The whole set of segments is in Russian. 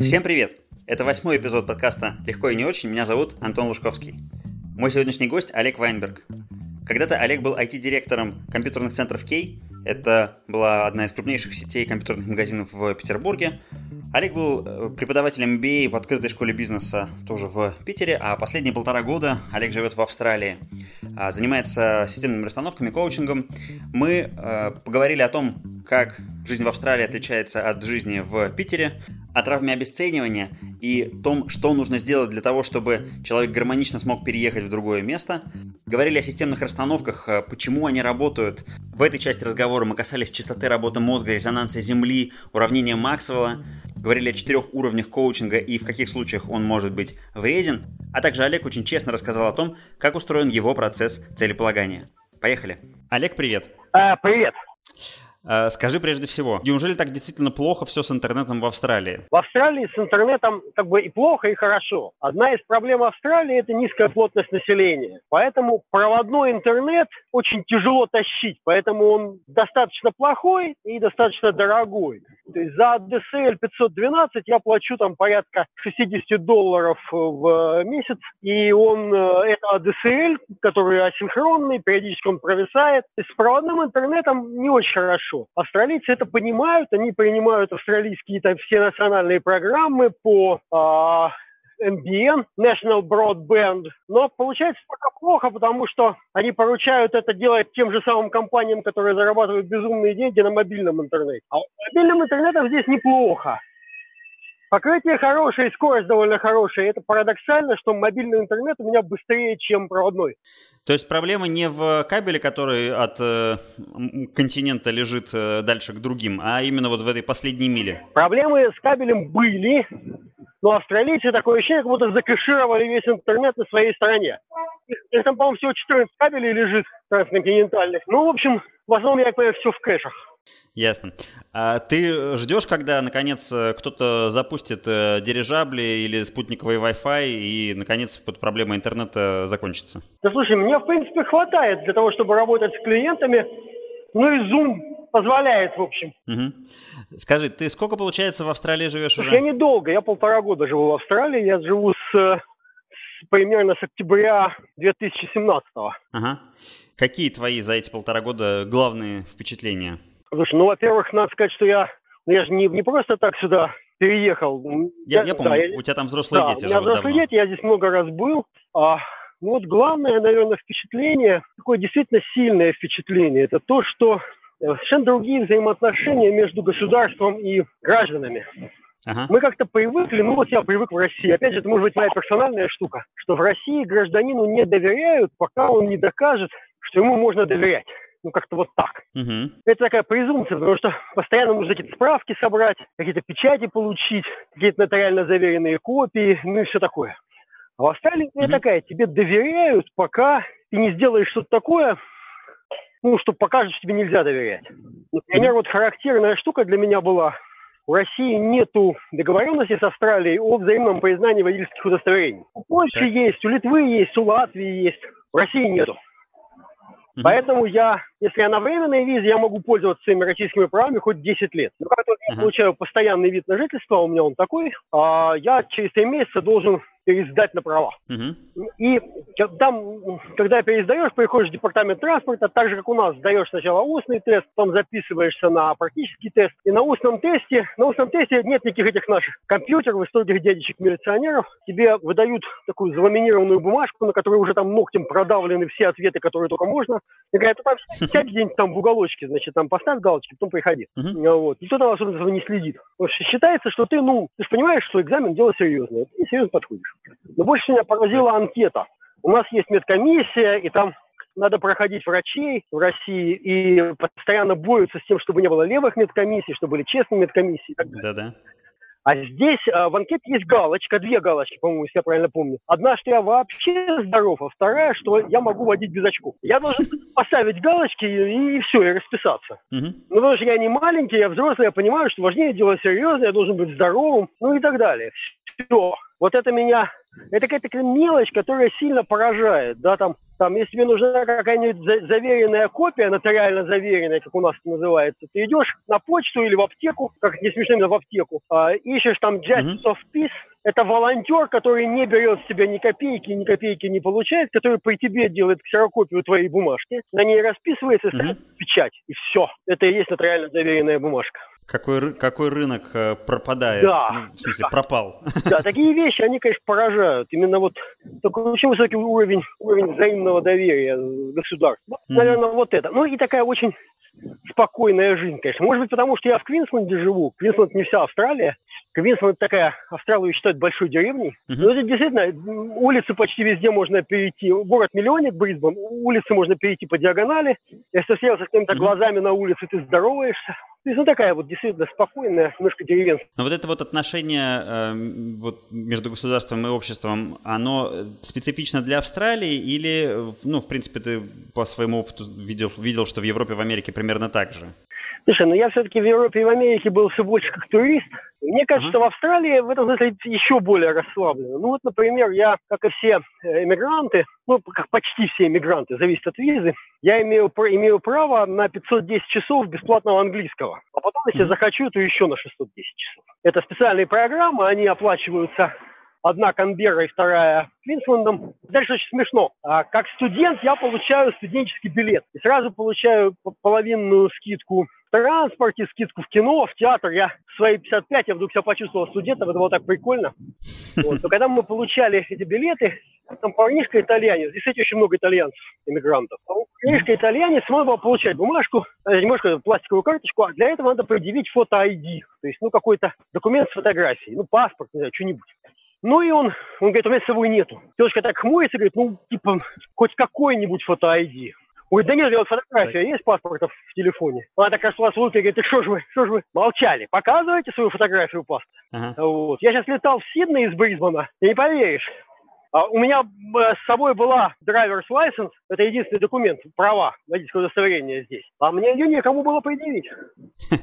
Всем привет! Это восьмой эпизод подкаста «Легко и не очень». Меня зовут Антон Лужковский. Мой сегодняшний гость Олег Вайнберг. Когда-то Олег был IT-директором компьютерных центров Кей. Это была одна из крупнейших сетей компьютерных магазинов в Петербурге. Олег был э, преподавателем MBA в открытой школе бизнеса тоже в Питере, а последние полтора года Олег живет в Австралии. А, занимается системными расстановками, коучингом. Мы э, поговорили о том, как жизнь в Австралии отличается от жизни в Питере, о травме обесценивания и том, что нужно сделать для того, чтобы человек гармонично смог переехать в другое место. Говорили о системных расстановках, э, почему они работают. В этой части разговора мы касались частоты работы мозга, резонанса Земли, уравнения Максвелла. Говорили о четырех уровнях коучинга и в каких случаях он может быть вреден. А также Олег очень честно рассказал о том, как устроен его процесс целеполагания. Поехали. Олег, привет. А, привет. Э, скажи прежде всего, неужели так действительно плохо все с интернетом в Австралии? В Австралии с интернетом как бы и плохо, и хорошо. Одна из проблем Австралии – это низкая плотность населения. Поэтому проводной интернет очень тяжело тащить, поэтому он достаточно плохой и достаточно дорогой. То есть за DSL 512 я плачу там порядка 60 долларов в месяц, и он, э, это DSL, который асинхронный, периодически он провисает. Есть с проводным интернетом не очень хорошо хорошо. Австралийцы это понимают, они принимают австралийские там, все национальные программы по а, NBN, National Broadband, но получается пока плохо, потому что они поручают это делать тем же самым компаниям, которые зарабатывают безумные деньги на мобильном интернете. А мобильным интернетом здесь неплохо. Покрытие хорошее, скорость довольно хорошая. Это парадоксально, что мобильный интернет у меня быстрее, чем проводной. То есть проблема не в кабеле, который от э, континента лежит э, дальше к другим, а именно вот в этой последней миле? Проблемы с кабелем были, но австралийцы такое ощущение, как будто закэшировали весь интернет на своей стороне. Их там, по-моему, всего 14 кабелей лежит трансконтинентальных. Ну, в общем, в основном, я понимаю, все в кэшах. Ясно. А ты ждешь, когда, наконец, кто-то запустит э, дирижабли или спутниковый Wi-Fi и, наконец, под проблема интернета закончится? Да слушай, мне, в принципе, хватает для того, чтобы работать с клиентами. Ну и Zoom позволяет, в общем. Угу. Скажи, ты сколько, получается, в Австралии живешь Слушай, уже? Я недолго, я полтора года живу в Австралии. Я живу с, с примерно с октября 2017 -го. Ага. Какие твои за эти полтора года главные впечатления? Слушай, ну, во-первых, надо сказать, что я, ну, я же не, не просто так сюда переехал. Я, я, я помню, да, я, у тебя там взрослые да, дети у меня взрослые давно. дети, я здесь много раз был. А, ну, вот главное, наверное, впечатление, такое действительно сильное впечатление, это то, что совершенно другие взаимоотношения между государством и гражданами. Ага. Мы как-то привыкли, ну вот я привык в России, опять же, это может быть моя персональная штука, что в России гражданину не доверяют, пока он не докажет, что ему можно доверять ну, как-то вот так. Угу. Это такая презумпция, потому что постоянно нужно какие-то справки собрать, какие-то печати получить, какие-то нотариально заверенные копии, ну и все такое. А в Австралии угу. такая, тебе доверяют, пока ты не сделаешь что-то такое, ну, что покажет, что тебе нельзя доверять. Например, вот характерная штука для меня была, в России нету договоренности с Австралией о взаимном признании водительских удостоверений. У Польши так. есть, у Литвы есть, у Латвии есть, в России нету. Mm-hmm. Поэтому я, если я на временной визе, я могу пользоваться своими российскими правами хоть 10 лет. Но как только uh-huh. я получаю постоянный вид на жительство, у меня он такой, а я через 3 месяца должен пересдать на права. Угу. И там, когда пересдаешь, приходишь в департамент транспорта, так же, как у нас, сдаешь сначала устный тест, потом записываешься на практический тест. И на устном тесте, на устном тесте нет никаких этих наших компьютеров, строгих дядечек-милиционеров. Тебе выдают такую заламинированную бумажку, на которой уже там ногтем продавлены все ответы, которые только можно. И говорят, там сядь где-нибудь там в уголочке, значит, там поставь галочки, потом приходи. Угу. Вот. Никто там особенно не следит. Потому что считается, что ты, ну, ты же понимаешь, что экзамен дело серьезное. Ты серьезно подходишь. Но больше меня поразила анкета. У нас есть медкомиссия, и там надо проходить врачей в России и постоянно борются с тем, чтобы не было левых медкомиссий, чтобы были честные медкомиссии. Да-да. А здесь а, в анкете есть галочка, две галочки, по-моему, если я правильно помню. Одна, что я вообще здоров, а вторая, что я могу водить без очков. Я должен поставить галочки и, и все, и расписаться. Угу. Ну, потому что я не маленький, я взрослый, я понимаю, что важнее дело серьезное, я должен быть здоровым, ну и так далее. Все. Вот это меня это какая-то мелочь, которая сильно поражает, да, там, там, если тебе нужна какая-нибудь заверенная копия, нотариально заверенная, как у нас это называется, ты идешь на почту или в аптеку, как не смешно, именно в аптеку, а, ищешь там Justice mm-hmm. of Peace, это волонтер, который не берет с тебя ни копейки, ни копейки не получает, который при тебе делает ксерокопию твоей бумажки, на ней расписывается, ставит mm-hmm. печать, и все. Это и есть нотариально заверенная бумажка. Какой, какой рынок э, пропадает? Да. Ну, в смысле, пропал. Да, такие вещи, они, конечно, поражают. Именно вот такой очень высокий уровень, уровень взаимного доверия государства. Mm-hmm. Наверное, вот это. Ну и такая очень спокойная жизнь, конечно. Может быть, потому что я в Квинсленде живу. Квинсленд не вся Австралия. Квинсленд такая, Австралию считают большой деревней. Uh-huh. Но это действительно, улицы почти везде можно перейти. Город-миллионник Брисбен, улицы можно перейти по диагонали. Если встретился с кем-то uh-huh. глазами на улице, ты здороваешься. То есть, ну, такая вот действительно спокойная, немножко деревенская. Но вот это вот отношение э, вот, между государством и обществом, оно специфично для Австралии или, ну, в принципе, ты по своему опыту видел, видел, что в Европе, в Америке примерно так же? Слушай, ну я все-таки в Европе и в Америке был все больше как турист. Мне кажется, uh-huh. что в Австралии в этом смысле еще более расслаблено. Ну вот, например, я, как и все эмигранты, ну, как почти все эмигранты, зависит от визы, я имею, имею право на 510 часов бесплатного английского. А потом, если uh-huh. захочу, то еще на 610 часов. Это специальные программы, они оплачиваются одна Канберра и вторая Квинслендом. Дальше очень смешно. А, как студент я получаю студенческий билет. И сразу получаю половинную скидку транспорте, скидку в кино, в театр. Я в свои 55, я вдруг себя почувствовал студентом, это было так прикольно. Вот. Но когда мы получали эти билеты, там парнишка итальянец, здесь, кстати, очень много итальянцев, иммигрантов. Парнишка итальянец смог бы получать бумажку, э, немножко пластиковую карточку, а для этого надо предъявить фото-ID, то есть, ну, какой-то документ с фотографией, ну, паспорт, не знаю, что-нибудь. Ну и он, он говорит, у меня с собой нету. Девушка так хмурится, говорит, ну, типа, хоть какой-нибудь фото-ID. Ой, да нет, вот фотография, есть паспорта в телефоне? Она так расла с улыбкой, говорит, что ж вы, что ж вы молчали? Показывайте свою фотографию паспорта. Ага. Вот. Я сейчас летал в Сидней из Брисбена, ты не поверишь. А у меня э, с собой была driver's license, это единственный документ, права, водительское удостоверение здесь. А мне ее некому было предъявить.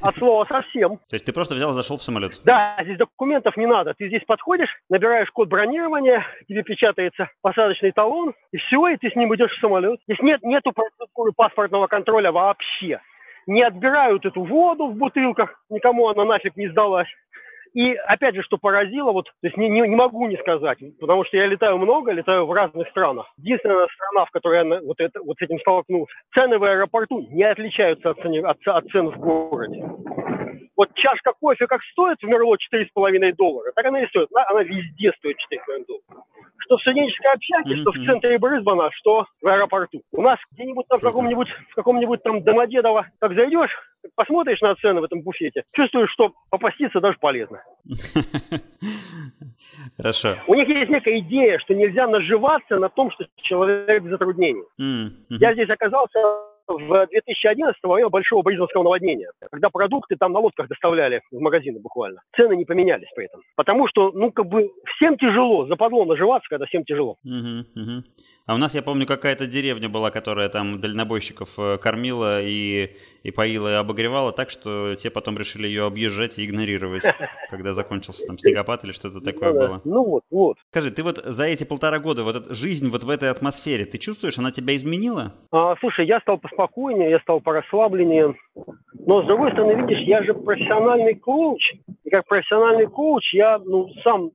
От слова совсем. То есть ты просто взял и зашел в самолет? Да, здесь документов не надо. Ты здесь подходишь, набираешь код бронирования, тебе печатается посадочный талон, и все, и ты с ним идешь в самолет. Здесь нет, нету процедуры паспортного контроля вообще. Не отбирают эту воду в бутылках, никому она нафиг не сдалась. И опять же, что поразило, вот, то есть не, не, не могу не сказать, потому что я летаю много, летаю в разных странах. Единственная страна, в которой я вот, это, вот с этим столкнулся, цены в аэропорту не отличаются от, цены, от, от цен в городе. Вот чашка кофе как стоит в Мерло 4,5 доллара, так она и стоит. Она везде стоит 4,5 доллара. Что в студенческой общаге, mm-hmm. что в центре Брисбена, что в аэропорту. У нас где-нибудь там в каком-нибудь, в каком-нибудь там Домодедово, как зайдешь, посмотришь на цены в этом буфете, чувствуешь, что попаститься даже полезно. Хорошо. У них есть некая идея, что нельзя наживаться на том, что человек в затруднении. Я здесь оказался в 2011 во время большого бризбенского наводнения, когда продукты там на лодках доставляли в магазины буквально. Цены не поменялись при этом. Потому что, ну, как бы всем тяжело, западло наживаться, когда всем тяжело. Угу, угу. А у нас, я помню, какая-то деревня была, которая там дальнобойщиков э, кормила и, и поила, и обогревала так, что те потом решили ее объезжать и игнорировать, когда закончился там снегопад или что-то такое ну было. Ну вот, вот. Скажи, ты вот за эти полтора года, вот эта жизнь вот в этой атмосфере, ты чувствуешь, она тебя изменила? А, слушай, я стал поспокойнее, я стал порасслабленнее. Но, с другой стороны, видишь, я же профессиональный коуч. И как профессиональный коуч я ну, сам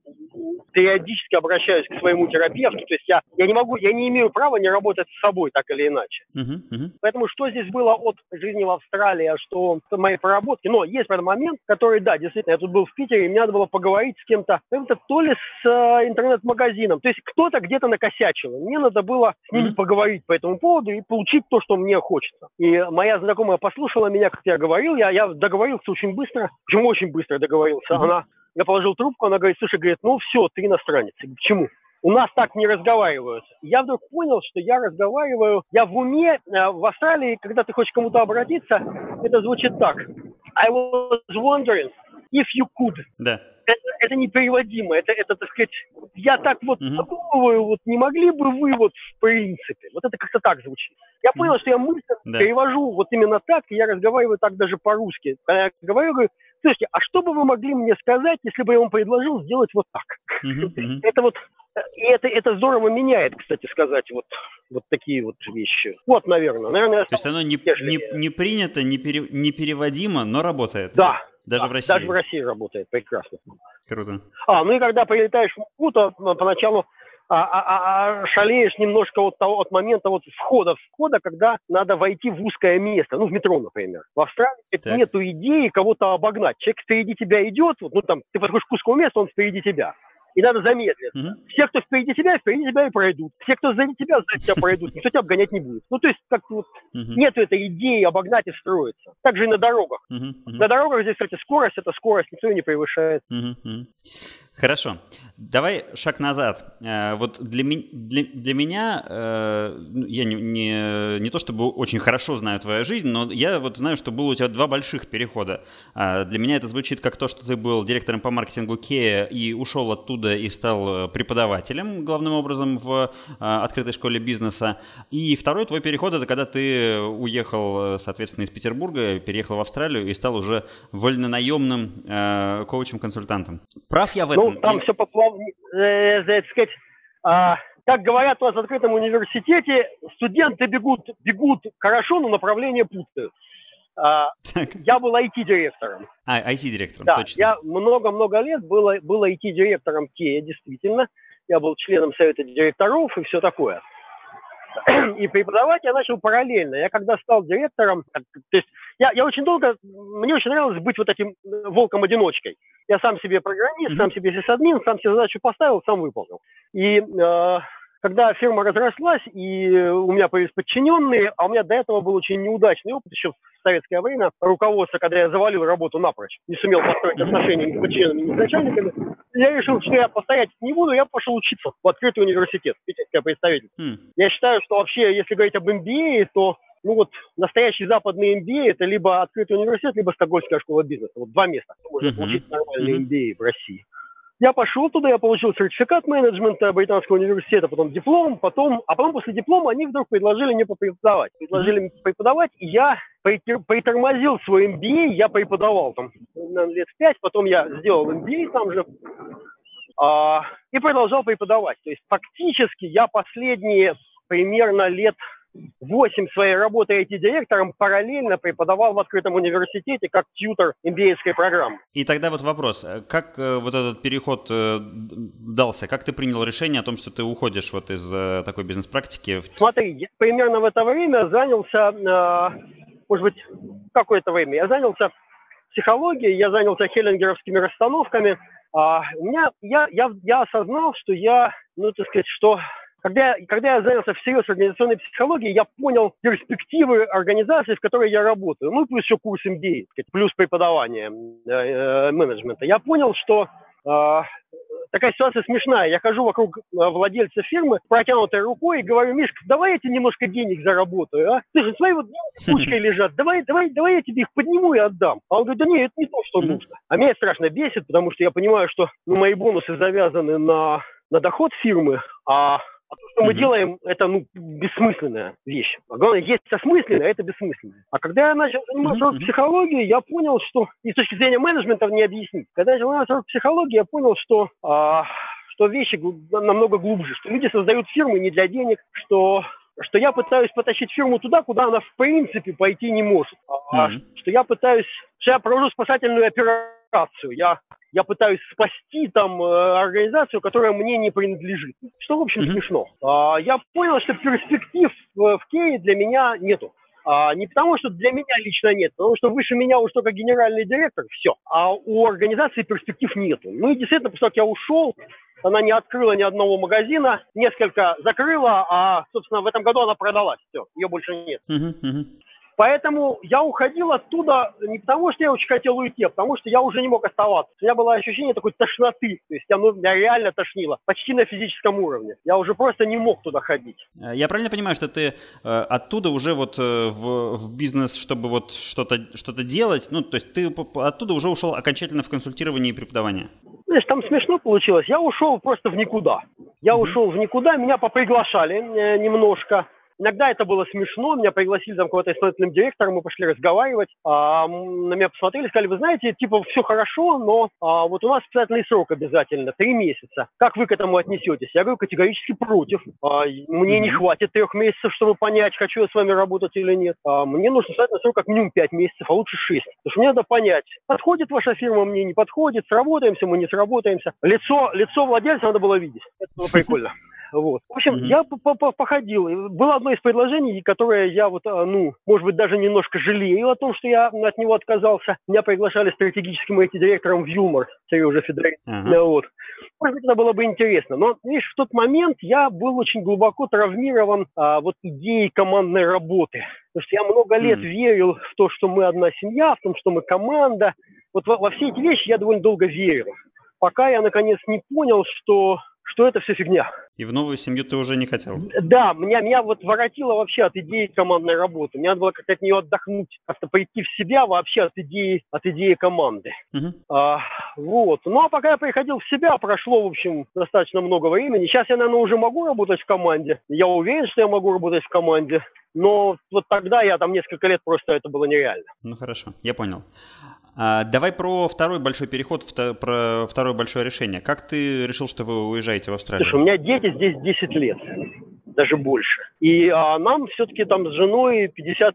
периодически обращаюсь к своему терапевту. То есть я, я не могу, я не имею права не работать с собой так или иначе. Uh-huh, uh-huh. Поэтому что здесь было от жизни в Австралии, а что моей проработки? Но есть этот момент, который, да, действительно, я тут был в Питере, и мне надо было поговорить с кем-то, кем-то то ли с э, интернет-магазином. То есть кто-то где-то накосячил. Мне надо было с ними uh-huh. поговорить по этому поводу и получить то, что мне хочется. И моя знакомая послушала меня, как я говорил, я, я договорился очень быстро, почему очень быстро договорился. Uh-huh. Она, я положил трубку, она говорит, слушай, говорит, ну все, ты иностранец. Я говорю, почему? У нас так не разговаривают. Я вдруг понял, что я разговариваю, я в уме, э, в Австралии, когда ты хочешь кому-то обратиться, это звучит так. I was wondering if you could. Да. Это, это непереводимо, это, это, так сказать, я так вот угу. подумываю, вот не могли бы вы вот в принципе, вот это как-то так звучит. Я понял, что я мысль да. перевожу вот именно так, и я разговариваю так даже по-русски. Когда я говорю, говорю, слушайте, а что бы вы могли мне сказать, если бы я вам предложил сделать вот так? Uh-huh. Это вот и это, это здорово меняет, кстати сказать, вот, вот такие вот вещи. Вот, наверное. наверное То есть оно не, не, не принято, не, пере, не переводимо, но работает? Да. Даже да, в России? Даже в России работает прекрасно. Круто. А, ну и когда прилетаешь в Москву, то поначалу а, а, а, а шалеешь немножко от, того, от момента вот входа, входа, когда надо войти в узкое место, ну, в метро, например. В Австралии так. нету идеи кого-то обогнать. Человек впереди тебя идет, вот, ну, там, ты подходишь к узкому месту, он впереди тебя и надо замедлиться. Угу. Все, кто впереди тебя, впереди тебя и пройдут. Все, кто сзади тебя, сзади тебя пройдут. Никто тебя обгонять не будет. Ну, то есть, как вот угу. нет этой идеи обогнать и строиться. Также и на дорогах. Угу. На дорогах здесь, кстати, скорость – это скорость, никто ее не превышает. Угу. Хорошо. Давай шаг назад. Э, вот для, для, для меня, э, ну, я не, не, не то чтобы очень хорошо знаю твою жизнь, но я вот знаю, что было у тебя два больших перехода. Э, для меня это звучит как то, что ты был директором по маркетингу Кея и ушел оттуда и стал преподавателем, главным образом, в открытой школе бизнеса. И второй твой переход – это когда ты уехал, соответственно, из Петербурга, переехал в Австралию и стал уже вольнонаемным коучем-консультантом. Прав я в этом? Ну, там все поплавнее, э, так сказать, а, как говорят у нас в открытом университете, студенты бегут, бегут хорошо, но направление путают. А, я был IT-директором. А, IT-директором, да, точно. я много-много лет был, был IT-директором КЕЯ, действительно. Я был членом совета директоров и все такое. И преподавать я начал параллельно. Я когда стал директором, то есть я, я очень долго, мне очень нравилось быть вот этим э, волком-одиночкой. Я сам себе программист, сам себе сисадмин, сам себе задачу поставил, сам выполнил. И э, когда фирма разрослась, и у меня появились подчиненные, а у меня до этого был очень неудачный опыт еще в советское время, руководство, когда я завалил работу напрочь, не сумел построить отношения ни с подчиненными, ни с начальниками, я решил, что я постоять не буду, я пошел учиться в открытый университет, питерское представительство. Mm. Я считаю, что вообще, если говорить об MBA, то ну вот настоящий западный MBA это либо открытый университет, либо Стокгольмская школа бизнеса. Вот два места, можно uh-huh. получить нормальный uh-huh. MBA в России. Я пошел туда, я получил сертификат менеджмента британского университета, потом диплом, потом, а потом после диплома они вдруг предложили мне преподавать. Предложили мне преподавать, и я притормозил свой MBA, я преподавал там наверное, лет пять, потом я сделал MBA там же, а, и продолжал преподавать. То есть фактически я последние примерно лет 8 своей работы IT-директором параллельно преподавал в открытом университете как тьютер MBA программы. И тогда вот вопрос, как э, вот этот переход э, дался? Как ты принял решение о том, что ты уходишь вот из э, такой бизнес-практики? Смотри, я примерно в это время занялся, может быть, какое-то время, я занялся психологией, я занялся хеллингеровскими расстановками. А у меня, я, я, я осознал, что я, ну, так сказать, что когда, когда я занялся всерьез организационной психологией, я понял перспективы организации, в которой я работаю. Ну, плюс еще курс MBA, плюс преподавание э, э, менеджмента. Я понял, что э, такая ситуация смешная. Я хожу вокруг э, владельца фирмы, протянутой рукой, и говорю, Мишка, давай я тебе немножко денег заработаю, а? Слушай, свои вот кучкой лежат, давай, давай, давай я тебе их подниму и отдам. А он говорит, да нет, это не то, что нужно. А меня страшно бесит, потому что я понимаю, что ну, мои бонусы завязаны на, на доход фирмы, а а то, что мы делаем, это ну, бессмысленная вещь. А главное, есть осмысленное, а это бессмысленное. А когда я начал заниматься mm-hmm. психологией, я понял, что и с точки зрения менеджмента не объяснить. Когда я начал заниматься психологией, я понял, что а, что вещи намного глубже, что люди создают фирмы не для денег, что что я пытаюсь потащить фирму туда, куда она в принципе пойти не может. Mm-hmm. Что я пытаюсь, что я провожу спасательную операцию. Я я пытаюсь спасти там э, организацию, которая мне не принадлежит. Что, в общем, mm-hmm. смешно. А, я понял, что перспектив в, в Кее для меня нету. А, не потому, что для меня лично нет, потому что выше меня уж только генеральный директор, все. А у организации перспектив нету. Ну и действительно, после того, как я ушел, она не открыла ни одного магазина, несколько закрыла, а, собственно, в этом году она продалась. Все, ее больше нет. Uh-huh, uh-huh. Поэтому я уходил оттуда не потому, что я очень хотел уйти, а потому что я уже не мог оставаться. У меня было ощущение такой тошноты. То есть ну, меня реально тошнило. Почти на физическом уровне. Я уже просто не мог туда ходить. Э, я правильно понимаю, что ты э, оттуда уже вот э, в, в бизнес, чтобы вот что-то что делать, ну, то есть ты оттуда уже ушел окончательно в консультирование и преподавание? Знаешь, там смешно получилось. Я ушел просто в никуда. Я mm-hmm. ушел в никуда, меня поприглашали э, немножко Иногда это было смешно, меня пригласили там кого-то исполнительным директором, мы пошли разговаривать, а, на меня посмотрели, сказали, вы знаете, типа, все хорошо, но а, вот у нас специальный срок обязательно, три месяца. Как вы к этому отнесетесь? Я говорю, категорически против. А, мне не хватит трех месяцев, чтобы понять, хочу я с вами работать или нет. А, мне нужно специальный срок как минимум пять месяцев, а лучше шесть. Потому что мне надо понять, подходит ваша фирма мне, не подходит, сработаемся мы, не сработаемся. Лицо, лицо владельца надо было видеть. Это было прикольно. Вот. В общем, mm-hmm. я походил. Было одно из предложений, которое я вот, а, ну, может быть, даже немножко жалею о том, что я от него отказался. Меня приглашали стратегическим IT-директором в юмор, Сережа Федорин. Uh-huh. Вот. Может быть, это было бы интересно. Но, видишь, в тот момент я был очень глубоко травмирован а, вот идеей командной работы. Потому что я много лет mm. верил в то, что мы одна семья, в том, что мы команда. Вот во, во все эти вещи я довольно долго верил. Пока я, наконец, не понял, что что это все фигня. И в новую семью ты уже не хотел? Да, меня, меня вот воротило вообще от идеи командной работы. Мне надо было как-то от нее отдохнуть, как-то прийти в себя вообще от идеи, от идеи команды. Угу. А, вот. Ну, а пока я приходил в себя, прошло, в общем, достаточно много времени. Сейчас я, наверное, уже могу работать в команде. Я уверен, что я могу работать в команде. Но вот тогда я там несколько лет просто это было нереально. Ну хорошо, я понял. А, давай про второй большой переход, про второе большое решение. Как ты решил, что вы уезжаете в Австралию? Слушай, у меня дети здесь 10 лет, даже больше. И а, нам все-таки там с женой 55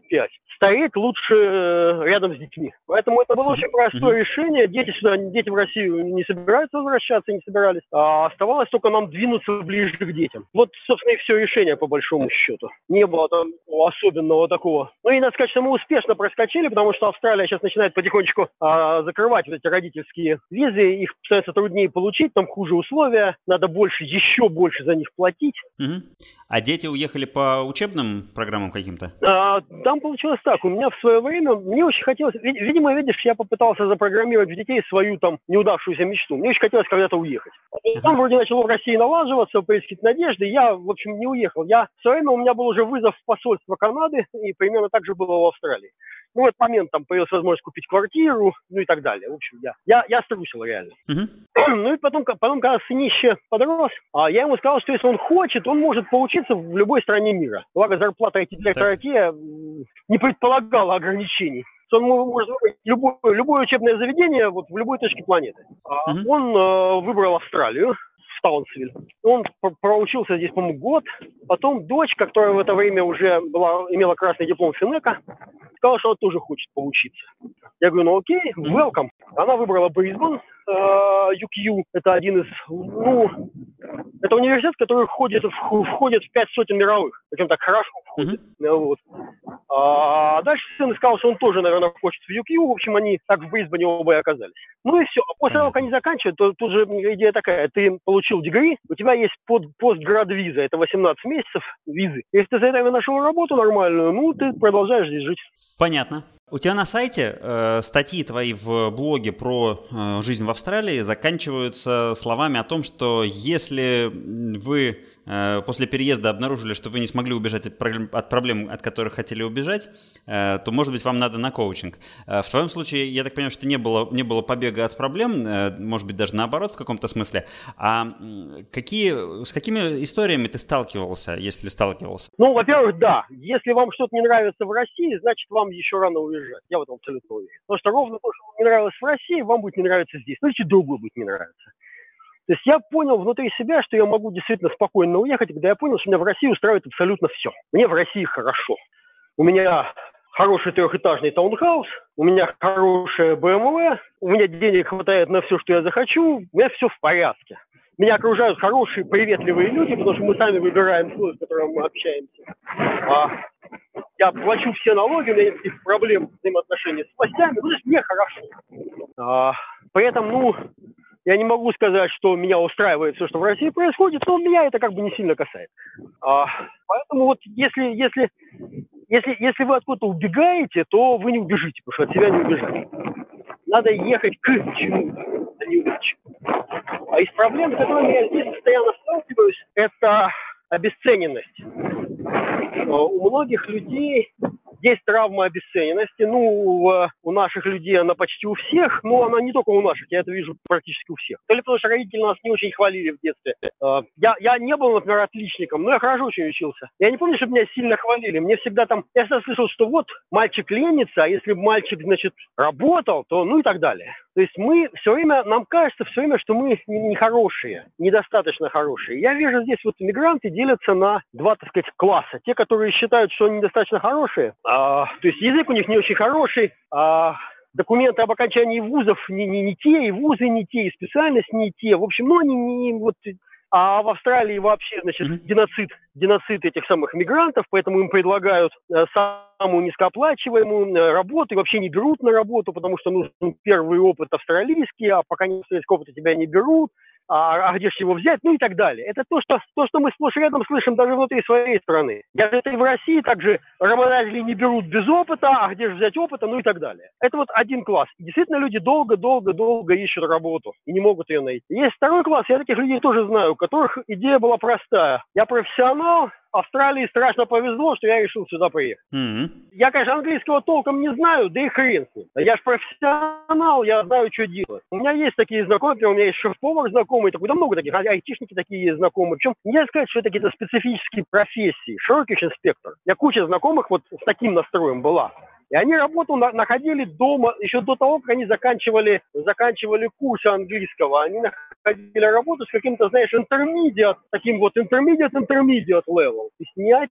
стоит лучше э, рядом с детьми. Поэтому это было очень простое решение. Дети сюда, дети в Россию не собираются возвращаться, не собирались. А оставалось только нам двинуться ближе к детям. Вот, собственно, и все решение по большому счету. Не было там особенного такого. Ну и надо сказать, что мы успешно проскочили, потому что Австралия сейчас начинает потихонечку а, закрывать вот эти родительские визы. Их становится труднее получить, там хуже условия. Надо больше, еще больше за них платить. Угу. А дети уехали по учебным программам каким-то? А, там получилось так. У меня в свое время, мне очень хотелось, видимо, видишь, я попытался запрограммировать в детей свою там неудавшуюся мечту. Мне очень хотелось когда-то уехать. И там вроде начало в России налаживаться, поискать надежды. Я, в общем, не уехал. Я в свое время, у меня был уже вызов в посольство Канады, и примерно так же было в Австралии. Ну, в этот момент там появилась возможность купить квартиру, ну и так далее. В общем, я, я, я струсил реально. Uh-huh. Ну и потом, потом, когда сынище подрос, а я ему сказал, что если он хочет, он может поучиться в любой стране мира. Благо, зарплата IT-директора IT не предполагала ограничений он может выбрать любое, любое учебное заведение вот в любой точке планеты. Uh-huh. Он э, выбрал Австралию, в Таунсвиль. Он проучился здесь, по-моему, год. Потом дочь, которая в это время уже была, имела красный диплом Финека, сказала, что она тоже хочет поучиться. Я говорю, ну окей, welcome. Она выбрала Брисбен, UQ, это один из, ну, это университет, который входит, входит в пять сотен мировых, причем так хорошо входит. Mm-hmm. Вот. А дальше сын сказал, что он тоже, наверное, хочет в UQ, в общем, они так в Брисбене оба и оказались. Ну и все. А после того, как они заканчивают, то тут же идея такая, ты получил дегри, у тебя есть под, постград виза, это 18 месяцев визы. Если ты за это нашел работу нормальную, ну, ты продолжаешь здесь жить. Понятно. У тебя на сайте э, статьи твои в блоге про э, жизнь в Австралии заканчиваются словами о том, что если вы после переезда обнаружили, что вы не смогли убежать от проблем, от, которых хотели убежать, э, то, может быть, вам надо на коучинг. Э, в твоем случае, я так понимаю, что не было, не было побега от проблем, может быть, даже наоборот в каком-то смысле. А какие, с какими историями ты сталкивался, если сталкивался? Ну, во-первых, да. Если вам что-то не нравится в России, значит, вам еще рано уезжать. Я в этом абсолютно уверен. Потому что ровно то, что вам не нравилось в России, вам будет не нравиться здесь. Ну, или другой будет не нравиться. То есть я понял внутри себя, что я могу действительно спокойно уехать, когда я понял, что меня в России устраивает абсолютно все. Мне в России хорошо. У меня хороший трехэтажный таунхаус, у меня хорошая BMW, у меня денег хватает на все, что я захочу, у меня все в порядке. Меня окружают хорошие, приветливые люди, потому что мы сами выбираем слой, с которым мы общаемся. А, я плачу все налоги, у меня нет никаких проблем взаимоотношений с властями, ну, то есть мне хорошо. А, при этом, ну, я не могу сказать, что меня устраивает все, что в России происходит, но меня это как бы не сильно касается. А, поэтому вот если, если, если, если вы откуда-то убегаете, то вы не убежите, потому что от себя не убежать. Надо ехать к чему-то, а не убежать. А из проблем, с которыми я здесь постоянно сталкиваюсь, это обесцененность. У многих людей Есть травма обесцененности. Ну, у наших людей она почти у всех, но она не только у наших. Я это вижу практически у всех. То ли потому, что родители нас не очень хвалили в детстве. А, я, я не был, например, отличником, но я хорошо очень учился. Я не помню, чтобы меня сильно хвалили. Мне всегда там... Я всегда слышал, что вот мальчик ленится, а если бы мальчик, значит, работал, то ну и так далее. То есть мы все время, нам кажется все время, что мы нехорошие, недостаточно хорошие. Я вижу здесь вот мигранты делятся на два, так сказать, класса. Те, которые считают, что они недостаточно хорошие, а, то есть язык у них не очень хороший, а документы об окончании вузов не, не, не те, и вузы не те, и специальность не те. В общем, ну, они не, вот а в Австралии вообще, значит, геноцид, геноцид этих самых мигрантов, поэтому им предлагают э, самую низкооплачиваемую э, работу и вообще не берут на работу, потому что нужен первый опыт австралийский, а пока не австралийский опыт тебя не берут а, а где же его взять, ну и так далее. Это то, что, то, что мы сплошь рядом слышим даже внутри своей страны. Я это и в России также работодатели не берут без опыта, а где же взять опыта, ну и так далее. Это вот один класс. Действительно, люди долго-долго-долго ищут работу и не могут ее найти. Есть второй класс, я таких людей тоже знаю, у которых идея была простая. Я профессионал, Австралии страшно повезло, что я решил сюда приехать. Mm-hmm. Я, конечно, английского толком не знаю, да и хрен с ним. Я же профессионал, я знаю, что делать. У меня есть такие знакомые, у меня есть шеф-повар знакомый, такой, да много таких, а айтишники такие есть знакомые. Причем нельзя сказать, что это какие-то специфические профессии. Широкий очень спектр. Я куча знакомых вот с таким настроем была. И они работу на, находили дома еще до того, как они заканчивали, заканчивали курсы английского. Они находили работу с каким-то, знаешь, intermediate, таким вот intermediate, intermediate level. То есть ни о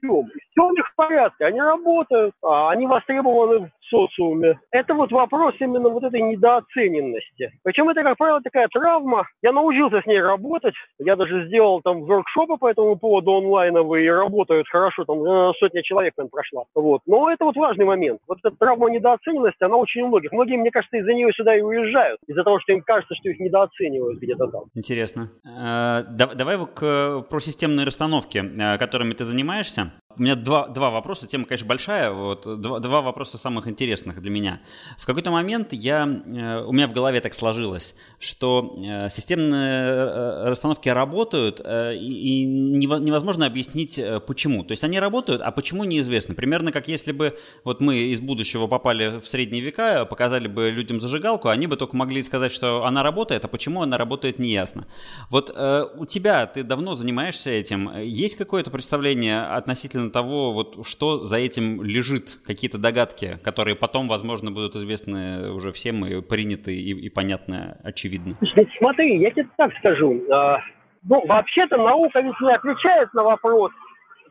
чем. Все у них в порядке. Они работают, а они востребованы социуме. Это вот вопрос именно вот этой недооцененности. Причем это, как правило, такая травма. Я научился с ней работать. Я даже сделал там воркшопы по этому поводу онлайновые, и работают хорошо, там э, сотня человек там прошла. Вот. Но это вот важный момент. Вот эта травма недооцененности, она очень у многих. Многие, мне кажется, из-за нее сюда и уезжают. Из-за того, что им кажется, что их недооценивают где-то там. Интересно. Э, давай к, про системные расстановки, э, которыми ты занимаешься. У меня два, два вопроса. Тема, конечно, большая. Вот, два, два вопроса самых интересных для меня. В какой-то момент я, э, у меня в голове так сложилось, что э, системные э, расстановки работают, и невозможно объяснить, почему. То есть они работают, а почему неизвестно. Примерно как если бы вот мы из будущего попали в средние века, показали бы людям зажигалку, они бы только могли сказать, что она работает, а почему она работает, неясно. Вот у тебя, ты давно занимаешься этим, есть какое-то представление относительно того, вот что за этим лежит, какие-то догадки, которые потом, возможно, будут известны уже всем и приняты и, и понятны очевидно? Смотри, я тебе так скажу. А, ну, вообще-то наука ведь не отвечает на вопрос,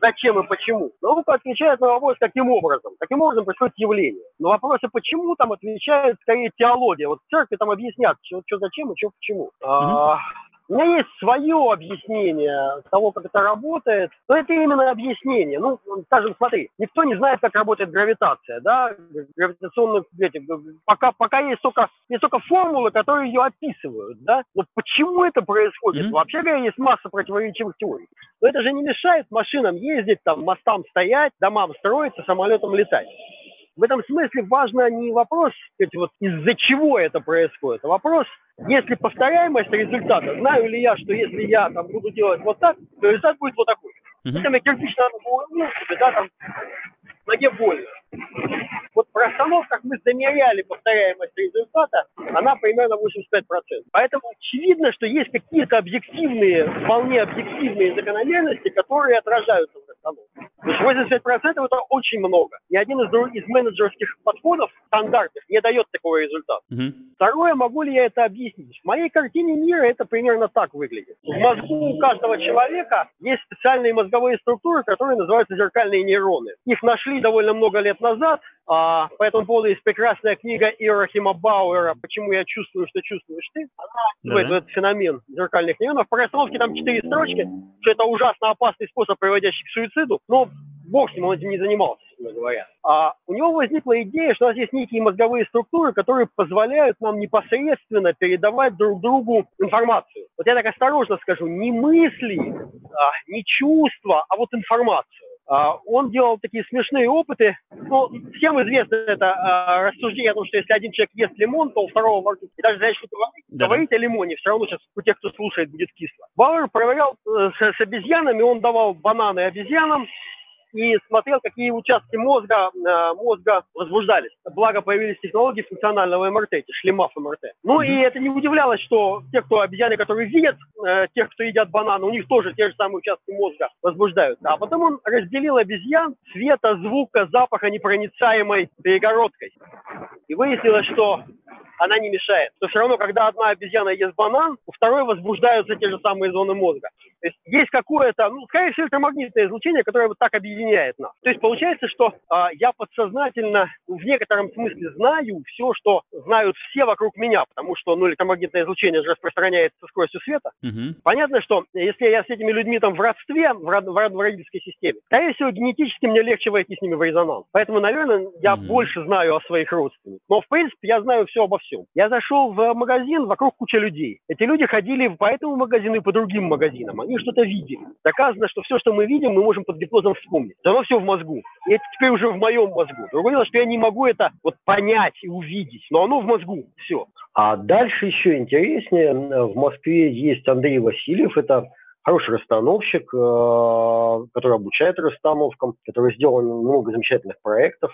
зачем и почему. Наука отвечает на вопрос, каким образом. Каким образом происходит явление. Но вопросы почему там отвечает скорее теология. Вот в церкви там объяснят, что, что зачем и что почему. Угу. А, у меня есть свое объяснение того, как это работает, но это именно объяснение. Ну, скажем, смотри, никто не знает, как работает гравитация, да, гравитационные, эти, пока, пока есть только, есть только формулы, которые ее описывают, да, но почему это происходит? Mm-hmm. Вообще говоря, есть масса противоречивых теорий. Но это же не мешает машинам ездить, там, мостам стоять, домам строиться, самолетам летать. В этом смысле важно не вопрос, сказать, вот из-за чего это происходит, а вопрос, если повторяемость результата, знаю ли я, что если я там буду делать вот так, то результат будет вот такой. Uh-huh. Если я кирпич надо было, да, там, ноге больно. Вот в расстановках мы замеряли повторяемость результата, она примерно 85%. Поэтому очевидно, что есть какие-то объективные, вполне объективные закономерности, которые отражаются в 85% это очень много. Ни один из, из менеджерских подходов стандартных не дает такого результата. Uh-huh. Второе, могу ли я это объяснить? В моей картине мира это примерно так выглядит. В мозгу у каждого человека есть специальные мозговые структуры, которые называются зеркальные нейроны. Их нашли довольно много лет назад. А, по этому поводу есть прекрасная книга Ирохима Бауэра «Почему я чувствую, что чувствуешь ты». Она описывает да. этот феномен зеркальных нейронов. В расстановке там четыре строчки, что это ужасно опасный способ, приводящий к суициду. Но бог с ним, он этим не занимался, честно говоря. А у него возникла идея, что у нас есть некие мозговые структуры, которые позволяют нам непосредственно передавать друг другу информацию. Вот я так осторожно скажу, не мысли, а, не чувства, а вот информацию. А, он делал такие смешные опыты. Ну, всем известно это а, рассуждение о том, что если один человек ест лимон, то у второго во рту. И даже знаешь, что говорить, да. говорить о лимоне, все равно сейчас у тех, кто слушает, будет кисло. Бауэр проверял э, с, с обезьянами, он давал бананы обезьянам, и смотрел, какие участки мозга, э, мозга возбуждались. Благо появились технологии функционального МРТ, эти шлемов МРТ. Ну mm-hmm. и это не удивлялось, что те, кто обезьяны, которые видят, э, тех, кто едят бананы, у них тоже те же самые участки мозга возбуждаются. А потом он разделил обезьян света, звука, запаха непроницаемой перегородкой. И выяснилось, что она не мешает. То все равно, когда одна обезьяна ест банан, у второй возбуждаются те же самые зоны мозга. То есть есть какое-то, ну, скорее всего, электромагнитное излучение, которое вот так объединяет нас. То есть получается, что а, я подсознательно в некотором смысле знаю все, что знают все вокруг меня, потому что ну, электромагнитное излучение же распространяется со скоростью света. Угу. Понятно, что если я с этими людьми там в родстве, в, род, в, род, в родительской системе, скорее всего, генетически мне легче войти с ними в резонанс. Поэтому, наверное, я угу. больше знаю о своих родственниках. Но, в принципе, я знаю все обо всем. Я зашел в магазин, вокруг куча людей. Эти люди ходили по этому магазину и по другим магазинам. Они что-то видели. Доказано, что все, что мы видим, мы можем под гипнозом вспомнить. Оно все в мозгу. И это теперь уже в моем мозгу. Другое дело, что я не могу это вот понять и увидеть, но оно в мозгу. Все. А дальше еще интереснее. В Москве есть Андрей Васильев. Это хороший расстановщик, э, который обучает расстановкам, который сделал много замечательных проектов.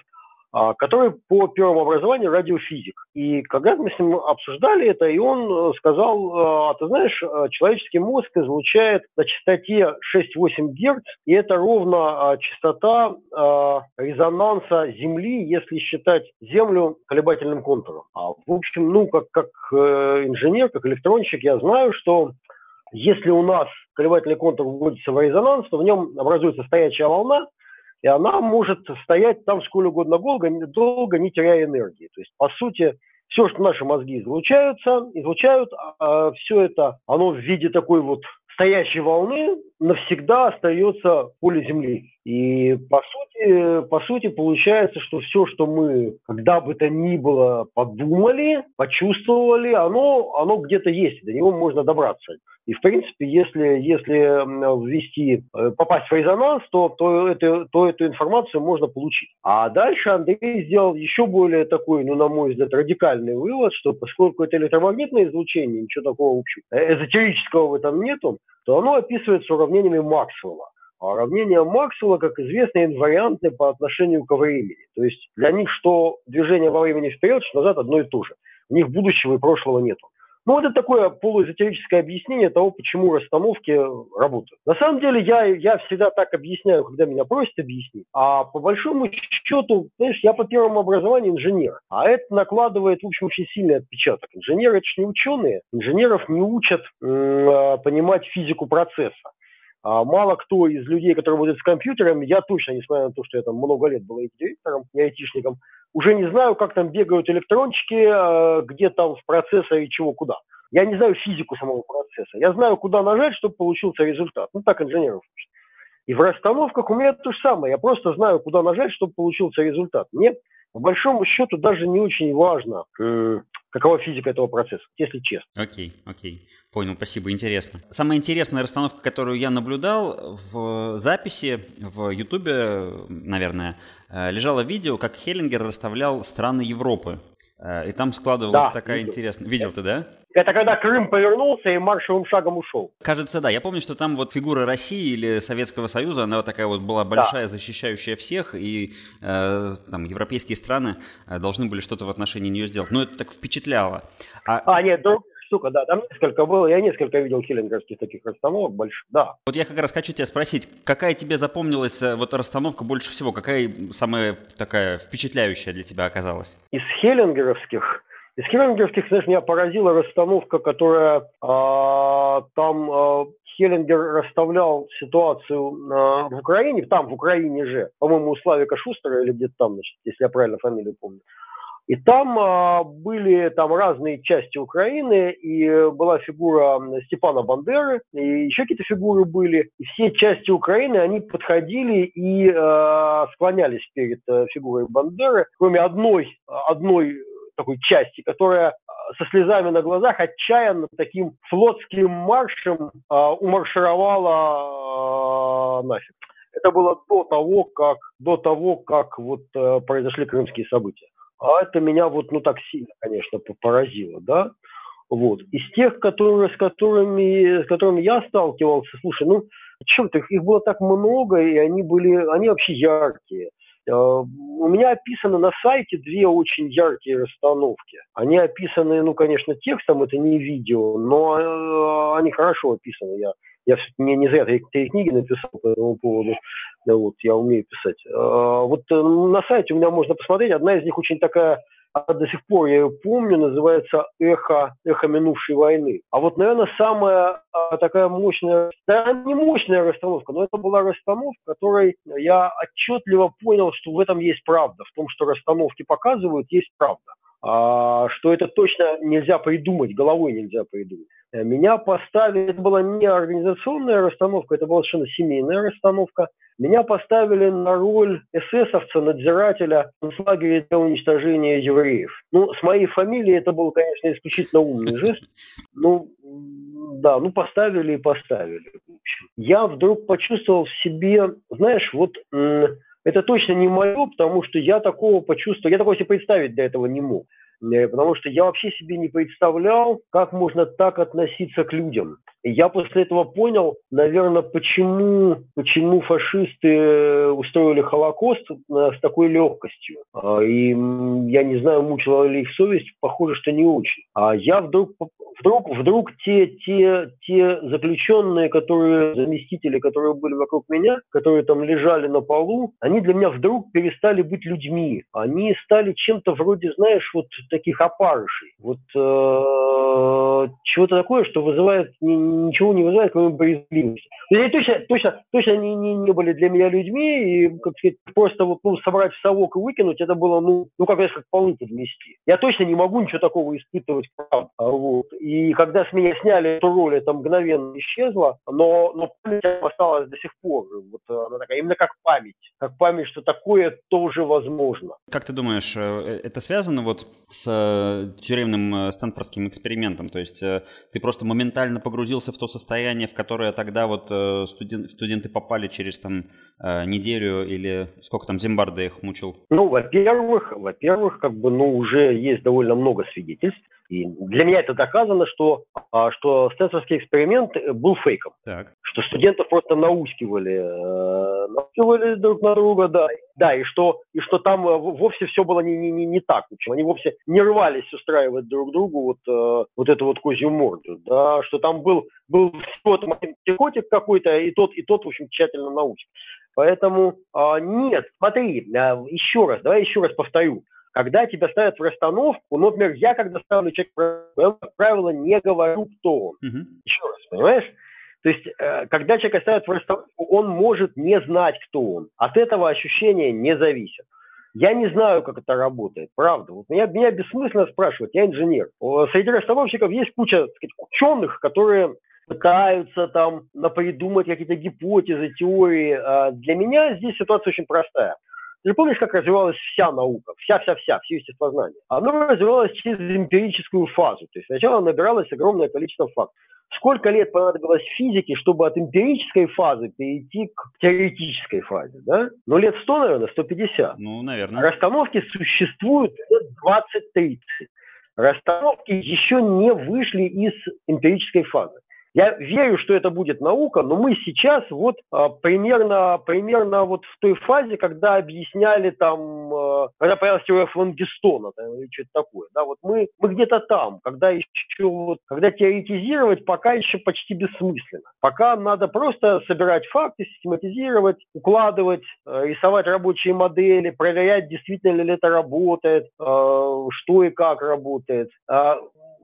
А, который по первому образованию радиофизик. И когда мы с ним обсуждали это, и он э, сказал, «А, ты знаешь, э, человеческий мозг излучает на частоте 6-8 Гц, и это ровно а, частота резонанса Земли, если считать Землю колебательным контуром. В общем, ну, как, как э, инженер, как электронщик, я знаю, что если у нас колебательный контур вводится в резонанс, то в нем образуется стоячая волна, и она может стоять там сколь угодно долго, долго не теряя энергии. То есть, по сути, все, что наши мозги излучаются, излучают, а все это, оно в виде такой вот стоящей волны навсегда остается в поле Земли. И по сути, по сути получается, что все, что мы когда бы то ни было подумали, почувствовали, оно, оно где-то есть, до него можно добраться. И, в принципе, если, если ввести, э, попасть в резонанс, то, то, это, то эту информацию можно получить. А дальше Андрей сделал еще более такой, ну, на мой взгляд, радикальный вывод, что поскольку это электромагнитное излучение, ничего такого общего, э, эзотерического в этом нету, то оно описывается уравнениями Максвелла. А уравнения Максвелла, как известно, инвариантны по отношению к времени. То есть для них что движение во времени вперед, что назад одно и то же. У них будущего и прошлого нету. Ну, вот это такое полуэзотерическое объяснение того, почему расстановки работают. На самом деле, я, я всегда так объясняю, когда меня просят объяснить. А по большому счету, знаешь, я по первому образованию инженер. А это накладывает, в общем, очень сильный отпечаток. Инженеры – это же не ученые. Инженеров не учат м- понимать физику процесса. А мало кто из людей, которые работают с компьютерами, я точно, несмотря на то, что я там много лет был директором и айтишником, уже не знаю, как там бегают электрончики, э, где там в процессоре чего куда. Я не знаю физику самого процесса. Я знаю, куда нажать, чтобы получился результат. Ну, так инженеров учат. И в расстановках у меня то же самое. Я просто знаю, куда нажать, чтобы получился результат. Мне, по большому счету, даже не очень важно, какова физика этого процесса, если честно. Окей, okay, окей. Okay. Понял, спасибо, интересно. Самая интересная расстановка, которую я наблюдал в записи в Ютубе, наверное, э, лежало видео, как Хеллингер расставлял страны Европы. Э, и там складывалась да, такая видел. интересная... Видел ты, да? Это когда Крым повернулся и маршевым шагом ушел. Кажется, да. Я помню, что там вот фигура России или Советского Союза, она вот такая вот была большая, да. защищающая всех, и э, там европейские страны э, должны были что-то в отношении нее сделать. Но это так впечатляло. А, а нет, друг, штука, да, там несколько было, я несколько видел хиллинговских таких расстановок больших, да. Вот я как раз хочу тебя спросить, какая тебе запомнилась э, вот расстановка больше всего, какая самая такая впечатляющая для тебя оказалась? Из хиллингеровских из Хеллингерских, знаешь, меня поразила расстановка, которая э, там э, Хеллингер расставлял ситуацию э, в Украине, там в Украине же, по-моему, у Славика Шустера или где-то там, значит, если я правильно фамилию помню. И там а, были там разные части Украины, и была фигура Степана Бандеры, и еще какие-то фигуры были. И все части Украины, они подходили и а, склонялись перед а, фигурой Бандеры, кроме одной, одной такой части, которая со слезами на глазах отчаянно таким флотским маршем а, умаршировала а, нафиг. Это было до того, как, до того, как вот а, произошли крымские события. А это меня вот, ну, так сильно, конечно, поразило, да. Вот. Из тех, которые, с, которыми, с которыми я сталкивался, слушай, ну, Чем-то их, их было так много, и они были, они вообще яркие. Э, у меня описаны на сайте две очень яркие расстановки. Они описаны, ну, конечно, текстом, это не видео, но э, они хорошо описаны. Я, я не, не зря три, книги написал по этому поводу. Да, вот, я умею писать. Э, вот на сайте у меня можно посмотреть. Одна из них очень такая а до сих пор я ее помню, называется «Эхо, эхо минувшей войны». А вот, наверное, самая а, такая мощная, да, не мощная расстановка, но это была расстановка, в которой я отчетливо понял, что в этом есть правда, в том, что расстановки показывают, есть правда. А, что это точно нельзя придумать, головой нельзя придумать. Э, меня поставили, это была не организационная расстановка, это была совершенно семейная расстановка. Меня поставили на роль эсэсовца, надзирателя концлагеря для уничтожения евреев. Ну, с моей фамилией это был, конечно, исключительно умный жест. Ну, да, ну поставили и поставили. Я вдруг почувствовал в себе, знаешь, вот это точно не мое, потому что я такого почувствовал, я такого себе представить до этого не мог. Э, потому что я вообще себе не представлял, как можно так относиться к людям. Я после этого понял, наверное, почему, почему фашисты э, устроили Холокост э, с такой легкостью. А, и я не знаю, мучила ли их совесть, похоже, что не очень. А я вдруг, вдруг, вдруг те, те, те заключенные, которые, заместители, которые были вокруг меня, которые там лежали на полу, они для меня вдруг перестали быть людьми. Они стали чем-то вроде, знаешь, вот таких опарышей. Вот э, чего-то такое, что вызывает, ни, ничего не вызывает, кроме брезгливости. Они точно, точно, точно не, не, не были для меня людьми, и, как сказать, просто вот, ну, собрать в совок и выкинуть, это было, ну, ну как, как полы подмести. Я точно не могу ничего такого испытывать, правда. Вот. И когда с меня сняли эту роль, это мгновенно исчезло, но, но память осталась до сих пор. Вот она такая, именно как память. Как память, что такое тоже возможно. Как ты думаешь, э, это связано вот с э, тюремным э, стэнфордским экспериментом. То есть э, ты просто моментально погрузился в то состояние, в которое тогда вот студент, студенты попали через там неделю или сколько там Зимбарда их мучил? Ну, во-первых, во-первых, как бы, ну, уже есть довольно много свидетельств и для меня это доказано, что, а, что стэнфордский эксперимент был фейком. Так. Что студентов просто наускивали, э, наускивали друг на друга, да. Да, и что, и что там э, вовсе все было не, не, не, не так. В общем, они вовсе не рвались устраивать друг другу вот, э, вот эту вот козью морду. Да, что там был, был всего там один психотик какой-то, и тот, и тот, в общем, тщательно научен. Поэтому э, нет, смотри, э, еще раз, давай еще раз повторю когда тебя ставят в расстановку, ну, например, я когда ставлю человека, я, как правило, не говорю, кто он. Uh-huh. Еще раз, понимаешь? То есть, э, когда человека ставят в расстановку, он может не знать, кто он. От этого ощущения не зависит. Я не знаю, как это работает, правда. Вот меня, меня бессмысленно спрашивать, я инженер. Среди расстановщиков есть куча сказать, ученых, которые пытаются там напридумать какие-то гипотезы, теории. А для меня здесь ситуация очень простая. Ты помнишь, как развивалась вся наука, вся-вся-вся, все естествознание? Оно развивалось через эмпирическую фазу. То есть сначала набиралось огромное количество фактов. Сколько лет понадобилось физике, чтобы от эмпирической фазы перейти к теоретической фазе, да? Ну, лет 100, наверное, 150. Ну, наверное. Расстановки существуют лет 20-30. Расстановки еще не вышли из эмпирической фазы. Я верю, что это будет наука, но мы сейчас вот а, примерно, примерно вот в той фазе, когда объясняли там, а, когда появилась теория Флангистона там, или что-то такое, да, вот мы, мы где-то там, когда еще вот, когда теоретизировать пока еще почти бессмысленно. Пока надо просто собирать факты, систематизировать, укладывать, э, рисовать рабочие модели, проверять, действительно ли это работает, э, что и как работает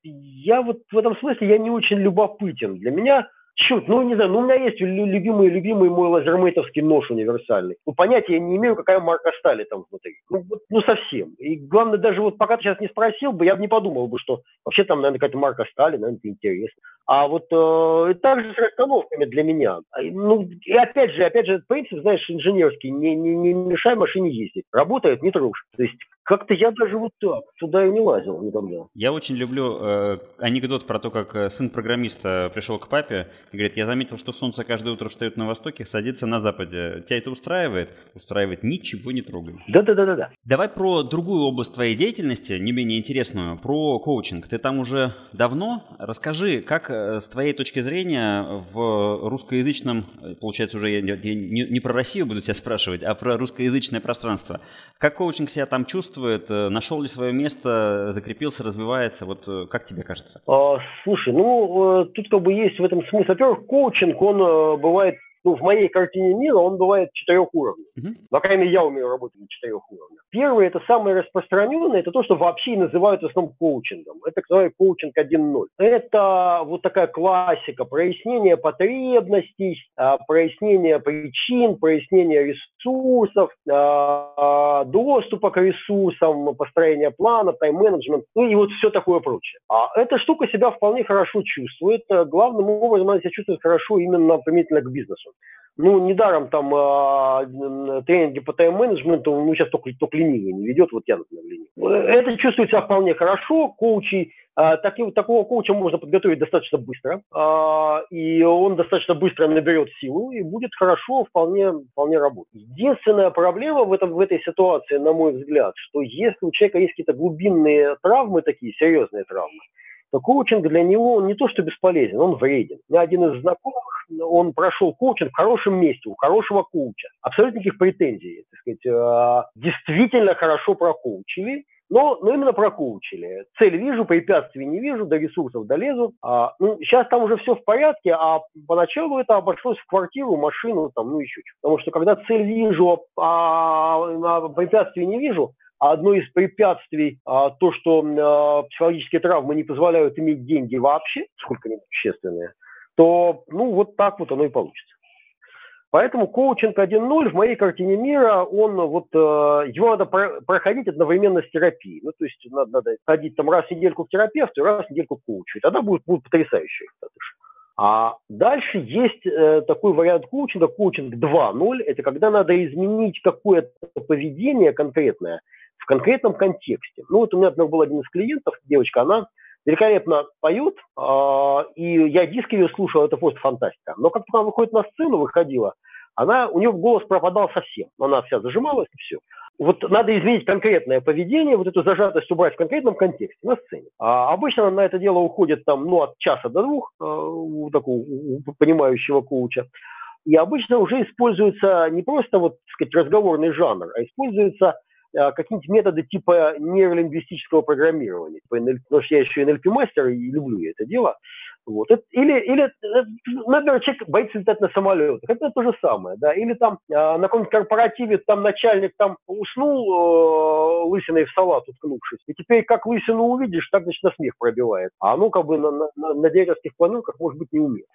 я вот в этом смысле я не очень любопытен. Для меня Черт, ну не знаю, ну у меня есть любимый, любимый мой лазермейтовский нож универсальный. Ну понятия я не имею, какая марка стали там внутри. Ну, вот, ну совсем. И главное, даже вот пока ты сейчас не спросил бы, я бы не подумал бы, что вообще там, наверное, какая-то марка стали, наверное, это интересно. А вот э, так же с расстановками для меня. А, ну, и опять же, опять же, этот принцип, знаешь, инженерский, не, не, не мешай машине ездить. Работает, не трожь. То есть как-то я даже вот так туда и не лазил никогда. Я очень люблю э, анекдот про то, как э, сын программиста пришел к папе и говорит, я заметил, что солнце каждое утро встает на востоке, садится на западе. Тебя это устраивает? Устраивает, ничего не трогаем. Да-да-да-да. Давай про другую область твоей деятельности, не менее интересную, про коучинг. Ты там уже давно. Расскажи, как э, с твоей точки зрения в русскоязычном, получается уже я не, не про Россию буду тебя спрашивать, а про русскоязычное пространство. Как коучинг себя там чувствует? Нашел ли свое место, закрепился, развивается? Вот э, как тебе кажется? А, слушай, ну, э, тут как бы есть в этом смысл. Во-первых, коучинг, он э, бывает ну, в моей картине мира он бывает четырех уровней. Uh-huh. По крайней мере, я умею работать на четырех уровнях. Первый, это самое распространенное, это то, что вообще называют в основном коучингом. Это так называемый коучинг 1.0. Это вот такая классика, прояснение потребностей, а, прояснение причин, прояснение ресурсов, а, доступа к ресурсам, построение плана, тайм-менеджмент, ну и вот все такое прочее. А эта штука себя вполне хорошо чувствует. Главным образом она себя чувствует хорошо именно применительно к бизнесу. Ну, недаром там э, тренинги по тайм-менеджменту, ну, сейчас только, только ленивый не ведет, вот я, например, ленивый. Это чувствует себя вполне хорошо, коучи, э, так, такого коуча можно подготовить достаточно быстро, э, и он достаточно быстро наберет силу, и будет хорошо вполне, вполне работать. Единственная проблема в, этом, в этой ситуации, на мой взгляд, что если у человека есть какие-то глубинные травмы, такие серьезные травмы, то коучинг для него он не то что бесполезен, он вреден. У меня один из знакомых, он прошел коучинг в хорошем месте, у хорошего коуча. Абсолютно никаких претензий. Так сказать, э, действительно хорошо прокоучили, но, но именно прокоучили. Цель вижу, препятствий не вижу, до ресурсов долезу. А, ну, сейчас там уже все в порядке, а поначалу это обошлось в квартиру, машину, там, ну еще что-то. Потому что когда цель вижу, а, а препятствий не вижу, одно из препятствий а, то, что а, психологические травмы не позволяют иметь деньги вообще, сколько-нибудь существенные, то ну вот так вот оно и получится. Поэтому коучинг 1.0 в моей картине мира, он вот, э, его надо про проходить одновременно с терапией. Ну, то есть надо, надо ходить там раз в недельку к терапевту раз в недельку к коучу. И тогда будет потрясающий результат. А дальше есть э, такой вариант коучинга, коучинг 2.0. Это когда надо изменить какое-то поведение конкретное в конкретном контексте. Ну вот у меня, был один из клиентов, девочка, она великолепно поет, э, и я диски ее слушал, это просто фантастика. Но как только она выходит на сцену, выходила, она, у нее голос пропадал совсем. Она вся зажималась и все. Вот надо изменить конкретное поведение, вот эту зажатость убрать в конкретном контексте на сцене. А обычно на это дело уходит там, ну, от часа до двух э, у такого у понимающего коуча. И обычно уже используется не просто вот, так сказать, разговорный жанр, а используется какие-нибудь методы типа нейролингвистического программирования. Типа потому что я еще NLP-мастер и люблю это дело. Вот. Или, или, э, например, человек боится летать на самолетах. Это то же самое. Да? Или там э, на каком-нибудь корпоративе там начальник там уснул э, лысиной в салат уткнувшись. И теперь как лысину увидишь, так значит на смех пробивает. А оно как бы на, на, на директорских планерках может быть не умеет.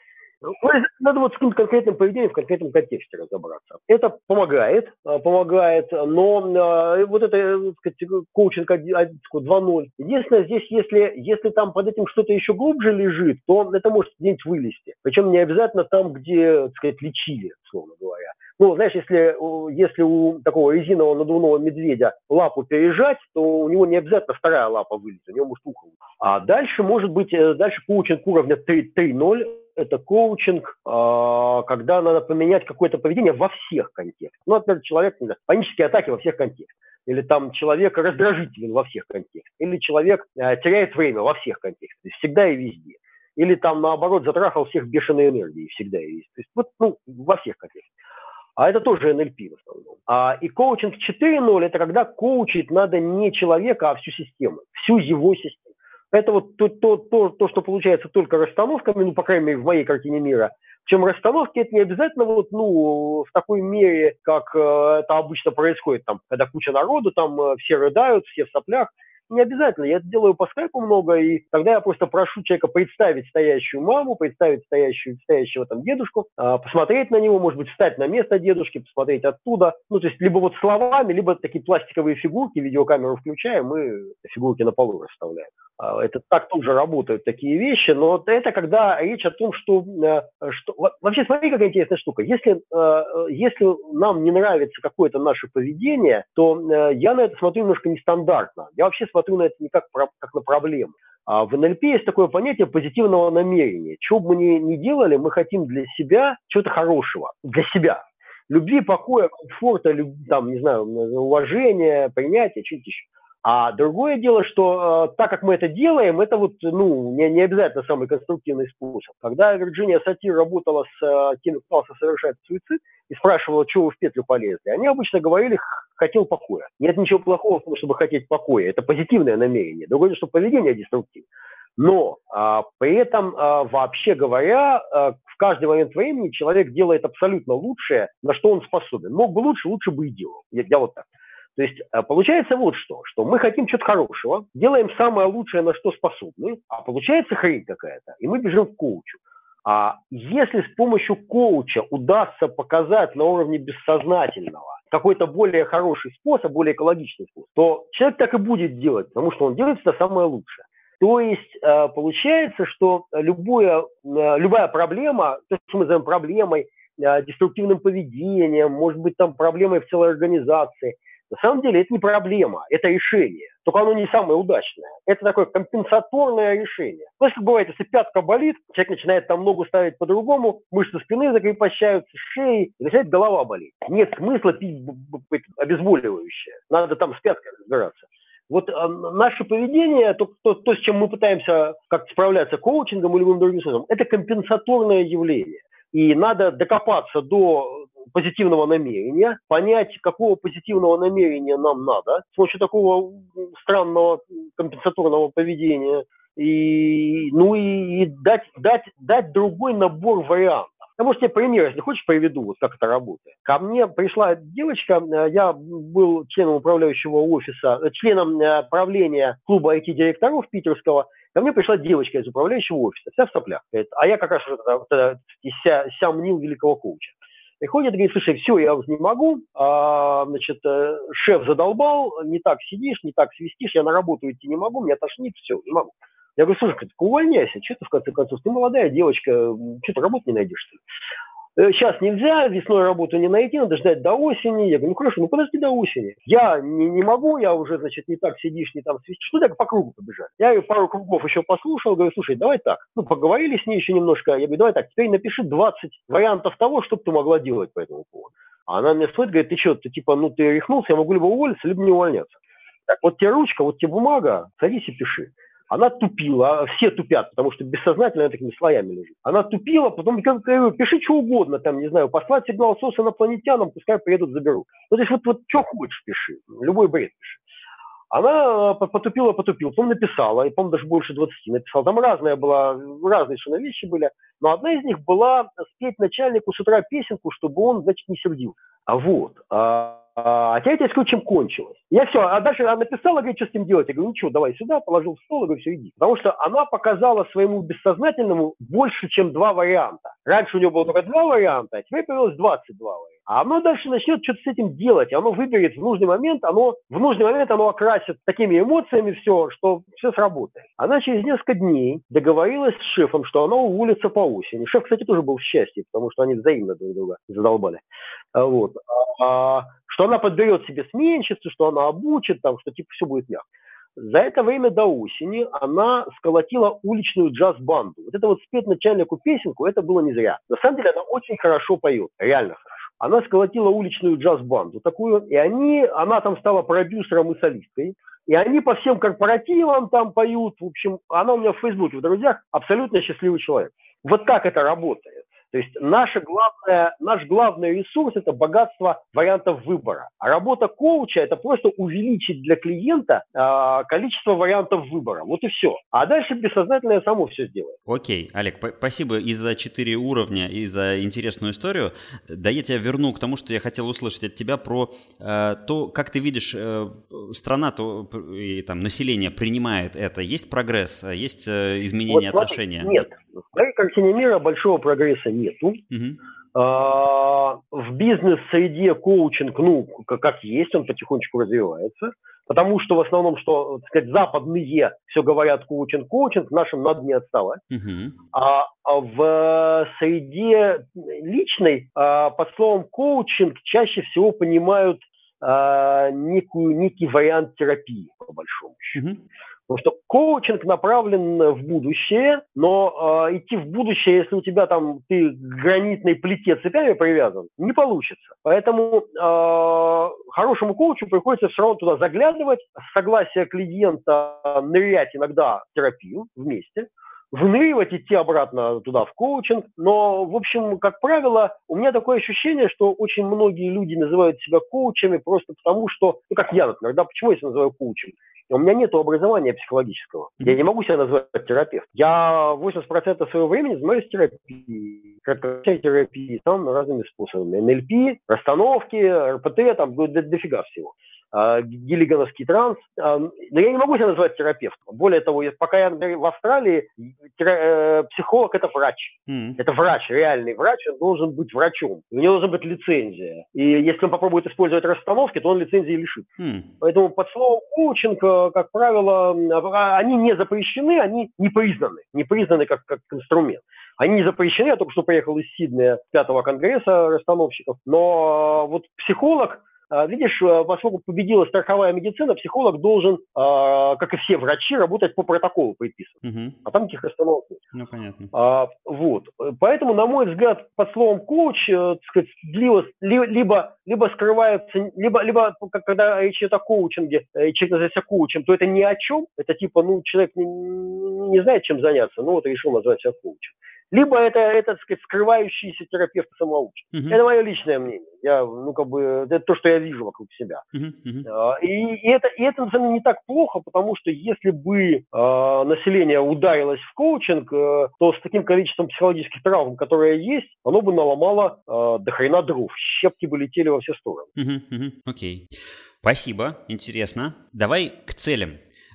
Ну, надо вот с каким-то конкретным поведением в конкретном контексте разобраться. Это помогает, а, помогает, но а, вот это, э, сказать, коучинг 2.0. Единственное, здесь, если, если там под этим что-то еще глубже лежит, то это может где-нибудь вылезти. Причем не обязательно там, где, так сказать, лечили, условно говоря. Ну, знаешь, если, если у такого резинового надувного медведя лапу пережать, то у него не обязательно вторая лапа вылезет, у него может ухо. А дальше может быть, э, дальше коучинг уровня 3.0, это коучинг, а, когда надо поменять какое-то поведение во всех контекстах. Ну, например, человек, панические атаки во всех контекстах. Или там человек раздражителен во всех контекстах. Или человек э, теряет время во всех контекстах. Всегда и везде. Или там, наоборот, затрахал всех бешеной энергией всегда и везде. То есть вот ну, во всех контекстах. А это тоже NLP в основном. А, и коучинг 4.0 – это когда коучить надо не человека, а всю систему, всю его систему. Это вот то, то, то, то, что получается только расстановками, ну, по крайней мере, в моей картине мира. Причем расстановки это не обязательно вот, ну, в такой мере, как э, это обычно происходит, там, когда куча народу, там э, все рыдают, все в соплях. Не обязательно, я это делаю по скайпу много, и тогда я просто прошу человека представить стоящую маму, представить стоящую, стоящего там дедушку, э, посмотреть на него, может быть, встать на место дедушки, посмотреть оттуда. Ну, то есть либо вот словами, либо такие пластиковые фигурки, видеокамеру включаем, мы фигурки на полу расставляем. А, это так тоже работают такие вещи, но это когда речь о том, что, э, что вообще смотри, какая интересная штука. Если, э, если нам не нравится какое-то наше поведение, то э, я на это смотрю немножко нестандартно. Я вообще смотрю на это не как, как на проблему. А в НЛП есть такое понятие позитивного намерения. Что бы мы ни, ни делали, мы хотим для себя чего-то хорошего. Для себя. Любви, покоя, комфорта, люб, там, не знаю, уважения, принятия, что-то еще. А другое дело, что э, так как мы это делаем, это вот, ну, не, не обязательно самый конструктивный способ. Когда Вирджиния Сатир работала с э, теми, кто пытался совершать суицид, и спрашивала, что вы в петлю полезли, они обычно говорили, хотел покоя. Нет ничего плохого в том, чтобы хотеть покоя. Это позитивное намерение. Другое дело, что поведение деструктивное. Но а, при этом, а, вообще говоря, а, в каждый момент времени человек делает абсолютно лучшее, на что он способен. Мог бы лучше, лучше бы и делал. Я, я вот так. То есть а, получается вот что, что мы хотим чего-то хорошего, делаем самое лучшее, на что способны, а получается хрень какая-то, и мы бежим в коучу. А если с помощью коуча удастся показать на уровне бессознательного какой-то более хороший способ, более экологичный способ, то человек так и будет делать, потому что он делает это самое лучшее. То есть а, получается, что любое, а, любая проблема, то, что мы называем проблемой, деструктивным поведением, может быть, там проблемой в целой организации – на самом деле это не проблема, это решение. Только оно не самое удачное. Это такое компенсаторное решение. Есть, как бывает, если пятка болит, человек начинает там ногу ставить по-другому, мышцы спины закрепощаются, шеи, и начинает голова болеть. Нет смысла пить обезболивающее. Надо там с пяткой разбираться. Вот э, наше поведение, то, то, то, с чем мы пытаемся как справляться коучингом или любым другим способом, это компенсаторное явление. И надо докопаться до позитивного намерения, понять, какого позитивного намерения нам надо с помощью такого странного компенсаторного поведения, и, ну и, дать, дать, дать другой набор вариантов. Я, может, тебе пример, если хочешь, приведу, вот как это работает. Ко мне пришла девочка, э, я был членом управляющего офиса, э, членом э, правления клуба IT-директоров питерского, Ко мне пришла девочка из управляющего офиса, вся в соплях. А я как раз вот, вот, вот, ся, ся мнил великого коуча. Приходит говорит, слушай, все, я уже не могу, а, значит, э, шеф задолбал, не так сидишь, не так свистишь, я на работу идти не могу, меня тошнит, все, не могу. Я говорю, слушай, так увольняйся, что ты в конце концов, ты молодая девочка, что ты работу не найдешь? Сейчас э, нельзя, весной работу не найти, надо ждать до осени. Я говорю, ну хорошо, ну подожди до осени. Я не, не могу, я уже, значит, не так сидишь, не там свистишь. Ну так по кругу побежать. Я ее пару кругов еще послушал, говорю, слушай, давай так. Ну, поговорили с ней еще немножко. Я говорю, давай так, теперь напиши 20 вариантов того, что бы ты могла делать по этому поводу. А она мне смотрит, говорит, ты что, ты типа, ну ты рехнулся, я могу либо уволиться, либо не увольняться. Так, вот тебе ручка, вот тебе бумага, садись и пиши. Она тупила, все тупят, потому что бессознательно такими слоями лежит. Она тупила, потом говорю, пиши что угодно, там, не знаю, послать сигнал СОС инопланетянам, пускай приедут, заберут. Ну, то есть вот, вот что хочешь пиши, любой бред пиши. Она э, потупила, потупила, потом написала, и, по-моему, даже больше 20 написала. Там разная была, разные совершенно вещи были. Но одна из них была спеть начальнику с утра песенку, чтобы он, значит, не сердил. А вот. А, а теперь я тебе скажу, кончилось. Я все, а дальше она написала, говорит, что с ним делать. Я говорю, ничего, давай сюда, положил в стол, и говорю, все, иди. Потому что она показала своему бессознательному больше, чем два варианта. Раньше у него было только два варианта, а теперь появилось 22 варианта. А оно дальше начнет что-то с этим делать. Оно выберет в нужный момент, оно в нужный момент оно окрасит такими эмоциями все, что все сработает. Она через несколько дней договорилась с шефом, что она уволится по осени. Шеф, кстати, тоже был в счастье, потому что они взаимно друг друга задолбали. А, вот. А, что она подберет себе сменщицу, что она обучит, там, что типа все будет мягко. За это время до осени она сколотила уличную джаз-банду. Вот это вот спеть начальнику песенку, это было не зря. На самом деле она очень хорошо поет, реально хорошо. Она сколотила уличную джаз-банду такую, и они, она там стала продюсером и солисткой. И они по всем корпоративам там поют. В общем, она у меня в Фейсбуке в друзьях абсолютно счастливый человек. Вот так это работает. То есть наша главная, наш главный ресурс – это богатство вариантов выбора. А работа коуча – это просто увеличить для клиента э, количество вариантов выбора. Вот и все. А дальше бессознательное само все сделает. Окей, Олег, спасибо и за четыре уровня, и за интересную историю. Да я тебя верну к тому, что я хотел услышать от тебя про э, то, как ты видишь, э, страна то, и там, население принимает это. Есть прогресс, есть э, изменение вот, отношения? Нет. Картине мира большого прогресса нету. Угу. А, в бизнес-среде коучинг, ну, как есть, он потихонечку развивается. Потому что в основном, что, так сказать, западные все говорят коучинг, коучинг, нашим надо не отставать. Uh-huh. А, а в среде личной а, под словом коучинг чаще всего понимают а, некую, некий вариант терапии, по большому счету. Uh-huh. Потому что коучинг направлен в будущее, но э, идти в будущее, если у тебя там ты к гранитной плите цепями привязан, не получится. Поэтому э, хорошему коучу приходится все равно туда заглядывать, согласие клиента нырять иногда в терапию вместе, выныривать, идти обратно туда в коучинг. Но, в общем, как правило, у меня такое ощущение, что очень многие люди называют себя коучами просто потому, что, ну, как я, например, да, почему я себя называю коучем? У меня нет образования психологического. Я не могу себя назвать терапевтом. Я 80% своего времени занимаюсь терапией, краткосрочной терапией, там разными способами. НЛП, расстановки, РПТ, там дофига всего. А, гиллигановский транс. А, но я не могу себя назвать терапевтом. Более того, пока я в Австралии, э, психолог – это врач. Mm. Это врач, реальный врач, он должен быть врачом. У него должна быть лицензия. И если он попробует использовать расстановки, то он лицензии лишит. Mm. Поэтому под словом коучинг, э, как правило, а, они не запрещены, они не признаны. Не признаны как, как инструмент. Они не запрещены, я только что приехал из Сиднея, пятого конгресса расстановщиков. Но вот психолог а, видишь, э, поскольку победила страховая медицина, психолог должен, а, как и все врачи, работать по протоколу приписывать. Угу. А там таких остановок нет. Ну, понятно. А, вот. Поэтому, на мой взгляд, под словом коуч, э, так сказать, либо, либо, либо скрывается, либо, либо когда речь идет о коучинге, э, человек называется коучем, то это ни о чем. Это типа, ну, человек не, не знает, чем заняться, ну вот решил назвать себя коучем либо это, это так сказать, скрывающийся терапевт самоучка. Uh-huh. Это мое личное мнение. Я, ну, как бы, это то, что я вижу вокруг себя. Uh-huh. Uh-huh. И, и, это, и это, на самом деле, не так плохо, потому что если бы э, население ударилось в коучинг, э, то с таким количеством психологических травм, которые есть, оно бы наломало э, до хрена дров. Щепки бы летели во все стороны. Окей. Uh-huh. Uh-huh. Okay. Спасибо, интересно. Давай к целям.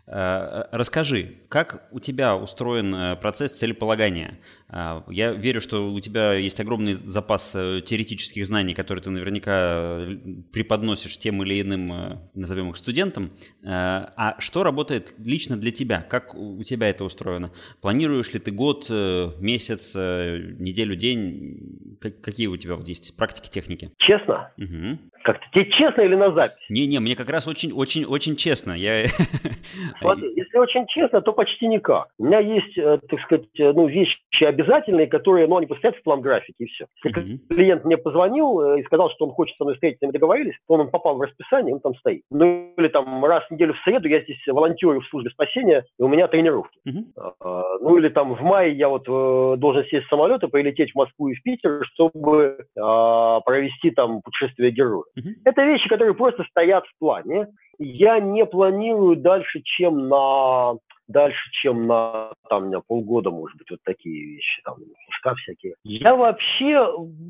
Э, расскажи, как у тебя устроен э, процесс целеполагания? Э, я верю, что у тебя есть огромный запас теоретических знаний, которые ты наверняка преподносишь тем или иным, назовем их, студентам. А что работает лично для тебя? Как у тебя это устроено? Планируешь ли ты год, месяц, неделю, день? Какие у тебя вот есть практики, техники? Честно? Угу. Как-то тебе честно или на запись? Не-не, мне как раз очень-очень-очень честно. Я... Смотри, если очень честно, то почти никак. У меня есть, э, так сказать, э, ну, вещи обязательные, которые, ну, они поставят в план графики, и все. Если uh-huh. клиент мне позвонил э, и сказал, что он хочет со мной встретиться, мы договорились, то он попал в расписание, он там стоит. Ну, или там раз в неделю в среду я здесь волонтерю в службе спасения, и у меня тренировки. Uh-huh. Ну, или там в мае я вот должен сесть в самолет и полететь в Москву и в Питер, чтобы а, провести там путешествие героя. Uh-huh. Это вещи, которые просто стоят в плане. Я не планирую дальше, чем на дальше, чем на там, на полгода, может быть, вот такие вещи, там, пуска всякие. Я вообще,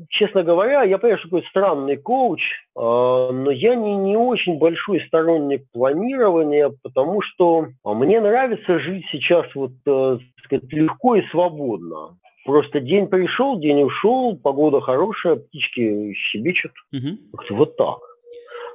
честно говоря, я понимаю, что такой странный коуч, э, но я не, не очень большой сторонник планирования, потому что мне нравится жить сейчас вот, э, сказать, легко и свободно. Просто день пришел, день ушел, погода хорошая, птички щебечут. Угу. Вот так.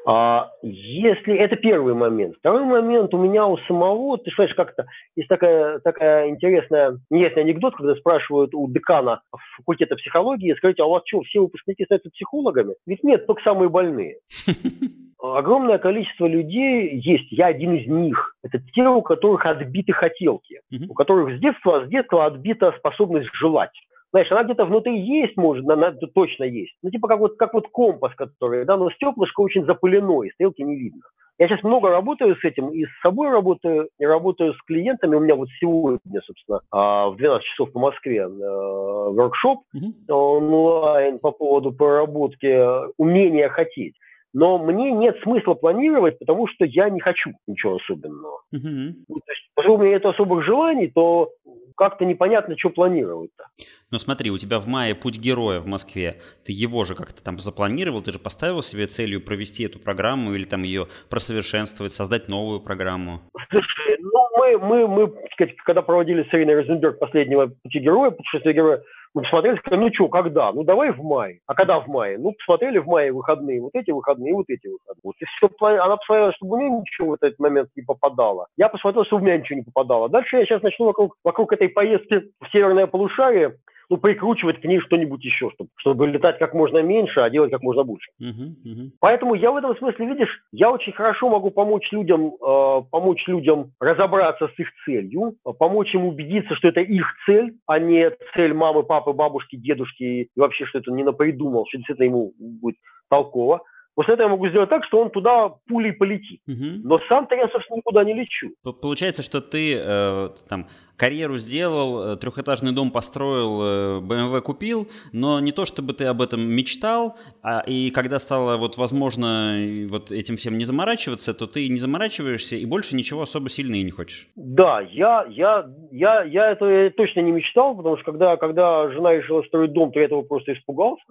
А если это первый момент. Второй момент у меня у самого, ты знаешь, как-то есть такая, такая интересная, интересный анекдот, когда спрашивают у декана факультета психологии, скажите, а у вас что, все выпускники становятся психологами? Ведь нет, только самые больные. Огромное количество людей есть, я один из них. Это те, у которых отбиты хотелки, у которых с детства, с детства отбита способность желать. Знаешь, она где-то внутри есть, может, она, она точно есть. Ну, типа как вот, как вот компас, который, да, но стеклышко очень запылено, и стрелки не видно. Я сейчас много работаю с этим, и с собой работаю, и работаю с клиентами. У меня вот сегодня, собственно, а, в 12 часов по Москве э, воркшоп онлайн по поводу проработки умения хотеть. Но мне нет смысла планировать, потому что я не хочу ничего особенного. Ну, то есть, поскольку у меня нет особых желаний, то как-то непонятно, что планировать-то. Ну смотри, у тебя в мае путь героя в Москве. Ты его же как-то там запланировал, ты же поставил себе целью провести эту программу или там ее просовершенствовать, создать новую программу. Слушай, ну мы, мы, мы когда проводили с Ириной Розенберг последнего пути героя, путешествие героя, мы посмотрели, сказали, ну что, когда? Ну давай в мае. А когда в мае? Ну, посмотрели в мае выходные, вот эти выходные, вот эти выходные. Вот и все, она посмотрела, чтобы у нее ничего в этот момент не попадало. Я посмотрел, чтобы у меня ничего не попадало. Дальше я сейчас начну вокруг, вокруг этой поездки в северное полушарие ну, прикручивать к ней что-нибудь еще, чтобы, чтобы летать как можно меньше, а делать как можно больше. Uh-huh, uh-huh. Поэтому я в этом смысле, видишь, я очень хорошо могу помочь людям, э, помочь людям разобраться с их целью, помочь им убедиться, что это их цель, а не цель мамы, папы, бабушки, дедушки и вообще, что это не напридумал, что действительно ему будет толково. После этого я могу сделать так, что он туда пулей полетит. Угу. Но сам-то я, собственно, никуда не лечу. Получается, что ты э, там карьеру сделал, э, трехэтажный дом построил, BMW э, купил, но не то, чтобы ты об этом мечтал, а и когда стало вот возможно вот этим всем не заморачиваться, то ты не заморачиваешься и больше ничего особо сильно и не хочешь. Да, я, я, я, я это точно не мечтал, потому что когда, когда жена решила строить дом, то я этого просто испугался.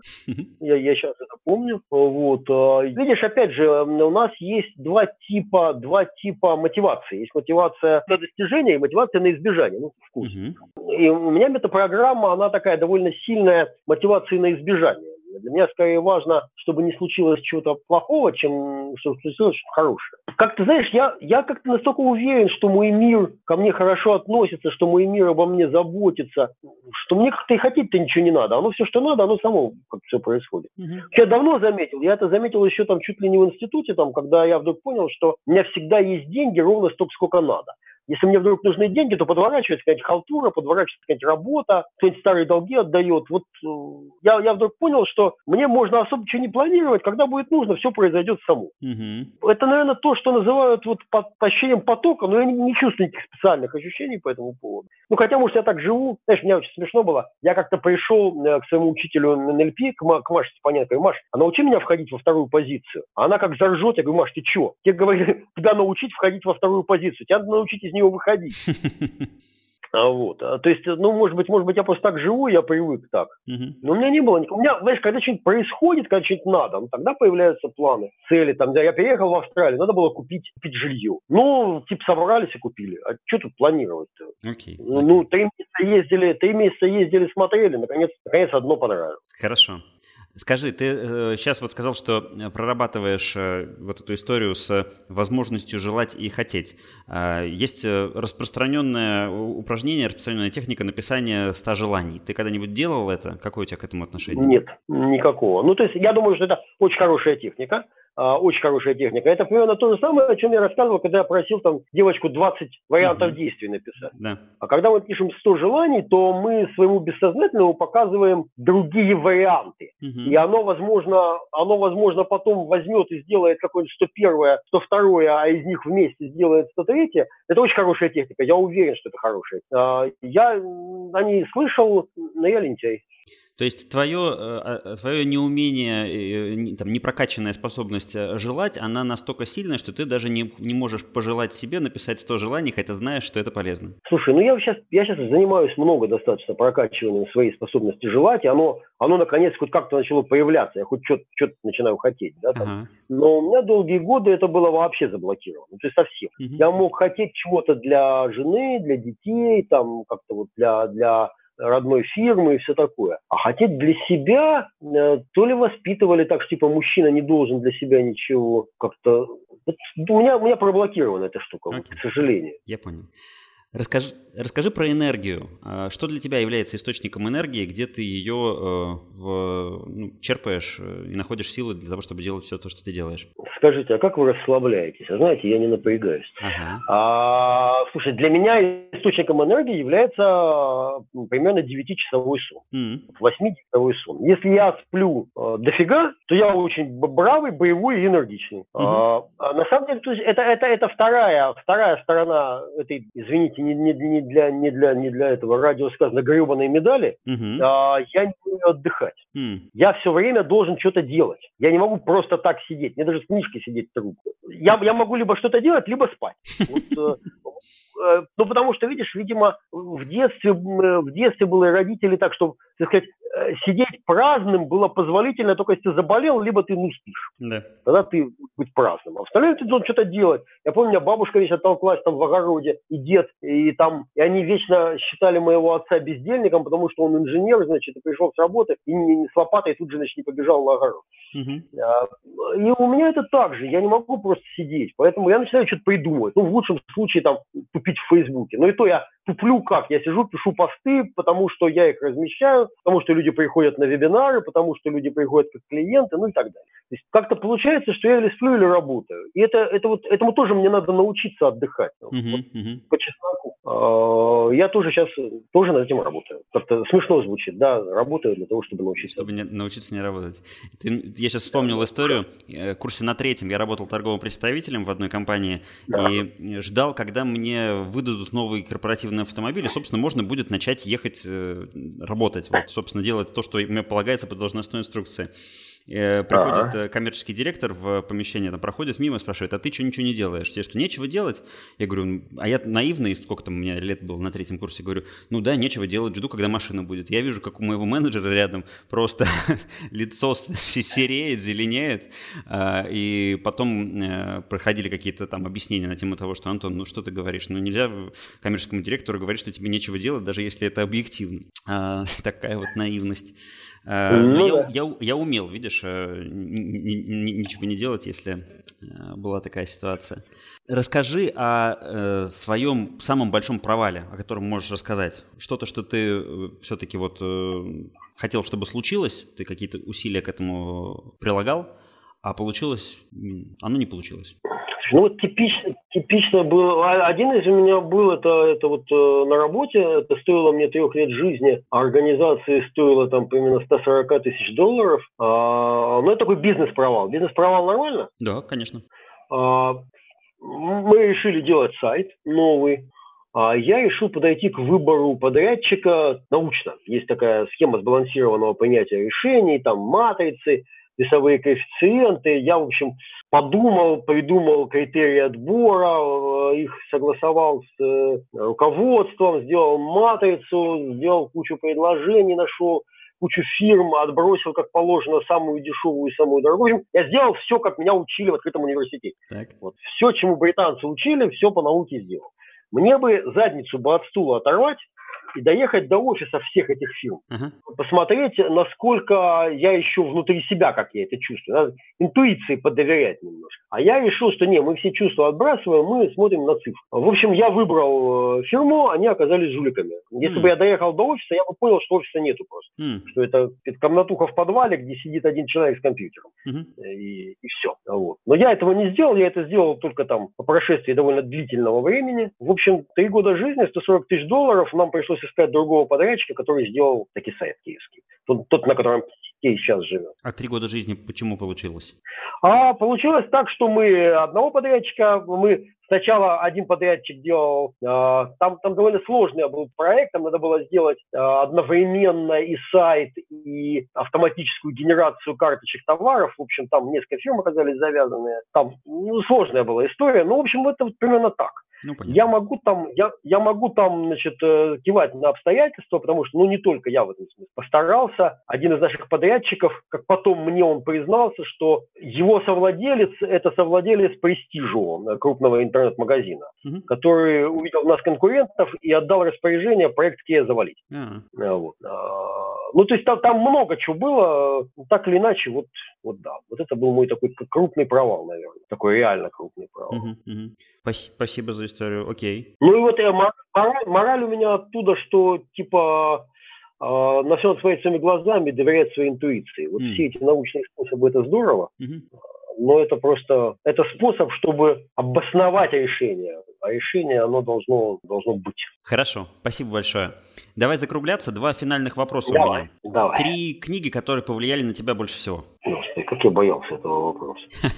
Я, я сейчас это помню. Вот. Видишь, опять же, у нас есть два типа, два типа мотивации. Есть мотивация на достижение и мотивация на избежание ну, вкус. Угу. И у меня метапрограмма, она такая довольно сильная мотивация на избежание. Для меня скорее важно, чтобы не случилось чего-то плохого, чем чтобы случилось что-то хорошее. Как ты знаешь, я, я как-то настолько уверен, что мой мир ко мне хорошо относится, что мой мир обо мне заботится, что мне как-то и хотеть-то ничего не надо. Оно все, что надо, оно само как все происходит. Угу. Я давно заметил, я это заметил еще там чуть ли не в институте, там, когда я вдруг понял, что у меня всегда есть деньги ровно столько, сколько надо. Если мне вдруг нужны деньги, то подворачивается какая-нибудь халтура, подворачивается какая-нибудь работа, кто-нибудь старые долги отдает. Вот э, я, я вдруг понял, что мне можно особо ничего не планировать, когда будет нужно, все произойдет само. Угу. Это, наверное, то, что называют вот по, ощущением потока, но я не, не чувствую никаких специальных ощущений по этому поводу. Ну, хотя, может, я так живу. Знаешь, мне очень смешно было. Я как-то пришел э, к своему учителю НЛП, к, к Маше Степаненко, Маш, а научи меня входить во вторую позицию. А она как заржет, я говорю, Маш, ты что? Я говорю, тебя научить входить во вторую позицию. Тебя надо научить из него выходить. А вот. А, то есть, ну, может быть, может быть, я просто так живу, я привык так. Но у меня не было никакого. У меня, знаешь, когда что-нибудь происходит, когда что-нибудь надо, ну, тогда появляются планы, цели. Там, я переехал в Австралию, надо было купить, купить жилье. Ну, типа, собрались и купили. А что тут планировать-то? Okay, okay. Ну, три месяца ездили, три месяца ездили, смотрели, наконец, наконец одно понравилось. Хорошо. Скажи, ты э, сейчас вот сказал, что э, прорабатываешь э, вот эту историю с возможностью желать и хотеть. Э, есть э, распространенное упражнение, распространенная техника написания 100 желаний. Ты когда-нибудь делал это? Какое у тебя к этому отношение? Нет, никакого. Ну, то есть я думаю, что это очень хорошая техника. А, очень хорошая техника. Это примерно то же самое, о чем я рассказывал, когда я просил там девочку 20 вариантов uh-huh. действий написать. Да. А когда мы пишем 100 желаний, то мы своему бессознательному показываем другие варианты. Uh-huh. И оно, возможно, оно, возможно, потом возьмет и сделает какое-нибудь 101, 102, а из них вместе сделает 103. Это очень хорошая техника. Я уверен, что это хорошая. А, я о ней слышал, но я лентяй. То есть твое, э, твое неумение, там, непрокачанная способность э, желать, она настолько сильная, что ты даже не, не можешь пожелать себе написать 100 желаний, хотя знаешь, что это полезно. Слушай, ну я сейчас, я сейчас занимаюсь много достаточно прокачиванием своей способности желать, и оно, оно наконец хоть как-то начало появляться, я хоть что-то начинаю хотеть. Да, там. Ага. Но у меня долгие годы это было вообще заблокировано, то есть совсем. Угу. Я мог хотеть чего-то для жены, для детей, там как-то вот для, для родной фирмы и все такое. А хотеть для себя, э, то ли воспитывали так, что типа мужчина не должен для себя ничего как-то... У меня, у меня проблокирована эта штука, okay. вот, к сожалению. Я понял. Расскажи, расскажи про энергию. А, что для тебя является источником энергии, где ты ее э, в, ну, черпаешь э, и находишь силы для того, чтобы делать все то, что ты делаешь? Скажите, а как вы расслабляетесь? А знаете, я не напрягаюсь. Ага. А, слушай, для меня источником энергии является примерно 9-часовой сон. Mm. 8-часовой сон. Если я сплю э, дофига, то я очень бравый, боевой и энергичный. Mm-hmm. А, на самом деле, это, это, это вторая, вторая сторона этой, извините, не, не, не, для, не, для, не для этого радио сказано гребаные медали, угу. а, я не умею отдыхать. Mm. Я все время должен что-то делать. Я не могу просто так сидеть. Мне даже с книжкой сидеть трудно. Я, я могу либо что-то делать, либо спать. Вот, э, ну, потому что, видишь, видимо, в детстве, в детстве были родители так, что, так сказать, э, сидеть праздным было позволительно только если ты заболел, либо ты не спишь. Да. Тогда ты быть праздным. А остальное ты должен что-то делать. Я помню, у меня бабушка вечно толклась там в огороде, и дед, и там, и они вечно считали моего отца бездельником, потому что он инженер, значит, и пришел с работы, и не, с лопатой тут же, значит, не побежал на огород. Угу. И у меня это так же, я не могу просто сидеть, поэтому я начинаю что-то придумывать. Ну, в лучшем случае, там, тупить в Фейсбуке. Но и то я туплю как? Я сижу, пишу посты, потому что я их размещаю, потому что люди приходят на вебинары, потому что люди приходят как клиенты, ну и так далее. То есть как-то получается, что я или сплю, или работаю. И это, это вот, этому тоже мне надо научиться отдыхать. Uh-huh, вот, uh-huh. По чесноку. А, я тоже сейчас тоже над этим работаю. Как-то смешно звучит, да, работаю для того, чтобы научиться. Чтобы не, научиться не работать. Ты, я сейчас вспомнил историю. Э, курсе на третьем я работал торговым представителем в одной компании да. и ждал, когда мне выдадут новый корпоративный автомобиль, и, собственно, можно будет начать ехать э, работать. Вот, собственно, делать то, что мне полагается по должностной инструкции. Э, приходит ага. коммерческий директор в помещение, там проходит мимо, спрашивает, а ты что ничего не делаешь? Тебе что, нечего делать? Я говорю, а я наивный, сколько там у меня лет было на третьем курсе, говорю, ну да, нечего делать, жду, когда машина будет. Я вижу, как у моего менеджера рядом просто лицо сереет, зеленеет, а, и потом э, проходили какие-то там объяснения на тему того, что, Антон, ну что ты говоришь? Ну нельзя коммерческому директору говорить, что тебе нечего делать, даже если это объективно. А, такая вот наивность. Э, ну, я, да. я, я умел, видишь, э, ничего не делать, если э, была такая ситуация. Расскажи о своем самом большом провале, о котором можешь рассказать. Что-то, что ты все-таки вот хотел, чтобы случилось, ты какие-то усилия к этому прилагал, а получилось, оно не получилось. Ну вот типично, типично был, а, один из у меня был, это, это вот э, на работе, это стоило мне трех лет жизни, а организации стоило там примерно 140 тысяч долларов. А, ну это такой бизнес-провал. Бизнес-провал нормально? Да, конечно. А, мы решили делать сайт новый. А я решил подойти к выбору подрядчика научно. Есть такая схема сбалансированного понятия решений, там матрицы, весовые коэффициенты. Я, в общем, подумал, придумал критерии отбора, э, их согласовал с э, руководством, сделал матрицу, сделал кучу предложений, нашел кучу фирм, отбросил как положено самую дешевую и самую дорогую. Я сделал все, как меня учили в открытом университете. Так. Вот. Все, чему британцы учили, все по науке сделал. Мне бы задницу бы от стула оторвать и доехать до офиса всех этих фирм. Uh-huh. Посмотреть, насколько я еще внутри себя, как я это чувствую. Да? Интуиции подоверять немножко. А я решил, что не, мы все чувства отбрасываем, мы смотрим на цифры. В общем, я выбрал э, фирму, они оказались жуликами. Если mm. бы я доехал до офиса, я бы понял, что офиса нету просто. Mm. Что это, это комнатуха в подвале, где сидит один человек с компьютером. Mm-hmm. И, и все. Вот. Но я этого не сделал, я это сделал только там по прошествии довольно длительного времени. В общем, три года жизни, 140 тысяч долларов, нам пришлось искать другого подрядчика, который сделал таки сайт киевский. Тот, тот на котором Кей сейчас живет. А три года жизни почему получилось? А получилось так, что мы одного подрядчика, мы Сначала один подрядчик делал, э, там, там довольно сложный был проект, там надо было сделать э, одновременно и сайт, и автоматическую генерацию карточек товаров. В общем, там несколько фирм оказались завязаны. Там ну, сложная была история. Ну, в общем, это вот примерно так. Ну, я могу там, я, я могу там, значит, э, кивать на обстоятельства, потому что, ну, не только я в этом смысле постарался. Один из наших подрядчиков, как потом мне он признался, что его совладелец – это совладелец Престижу, крупного интернет-магазина, угу. который увидел в нас конкурентов и отдал распоряжение проект Kia завалить. Uh-huh. Вот. А, ну, то есть там, там много чего было, так или иначе, вот, вот да. Вот это был мой такой крупный провал, наверное. Такой реально крупный провал. Угу, угу. Спасибо за историю, окей. Ну и вот я, мораль, мораль у меня оттуда, что типа э, на все своими своими глазами доверять своей интуиции. Вот mm. все эти научные способы это здорово, mm-hmm. но это просто это способ, чтобы обосновать решение. А решение оно должно должно быть. Хорошо, спасибо большое. Давай закругляться. Два финальных вопроса давай, у меня. Давай. Три книги, которые повлияли на тебя больше всего. Господи, как я боялся этого вопроса.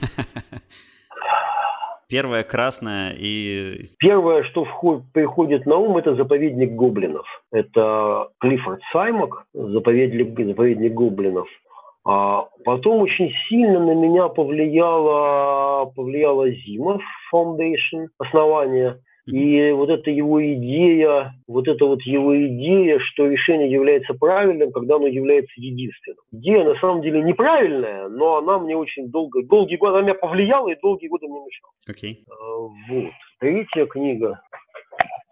Первое красное и... Первое, что входит, приходит на ум, это заповедник гоблинов. Это Клиффорд Саймак, заповедник, заповедник гоблинов. А потом очень сильно на меня повлияло, повлияло Зимов Foundation, основание И вот эта его идея, вот эта вот его идея, что решение является правильным, когда оно является единственным. Идея на самом деле неправильная, но она мне очень долго, долгие годы, она меня повлияла и долгие годы мне мешала. Окей. Okay. Вот. Третья книга.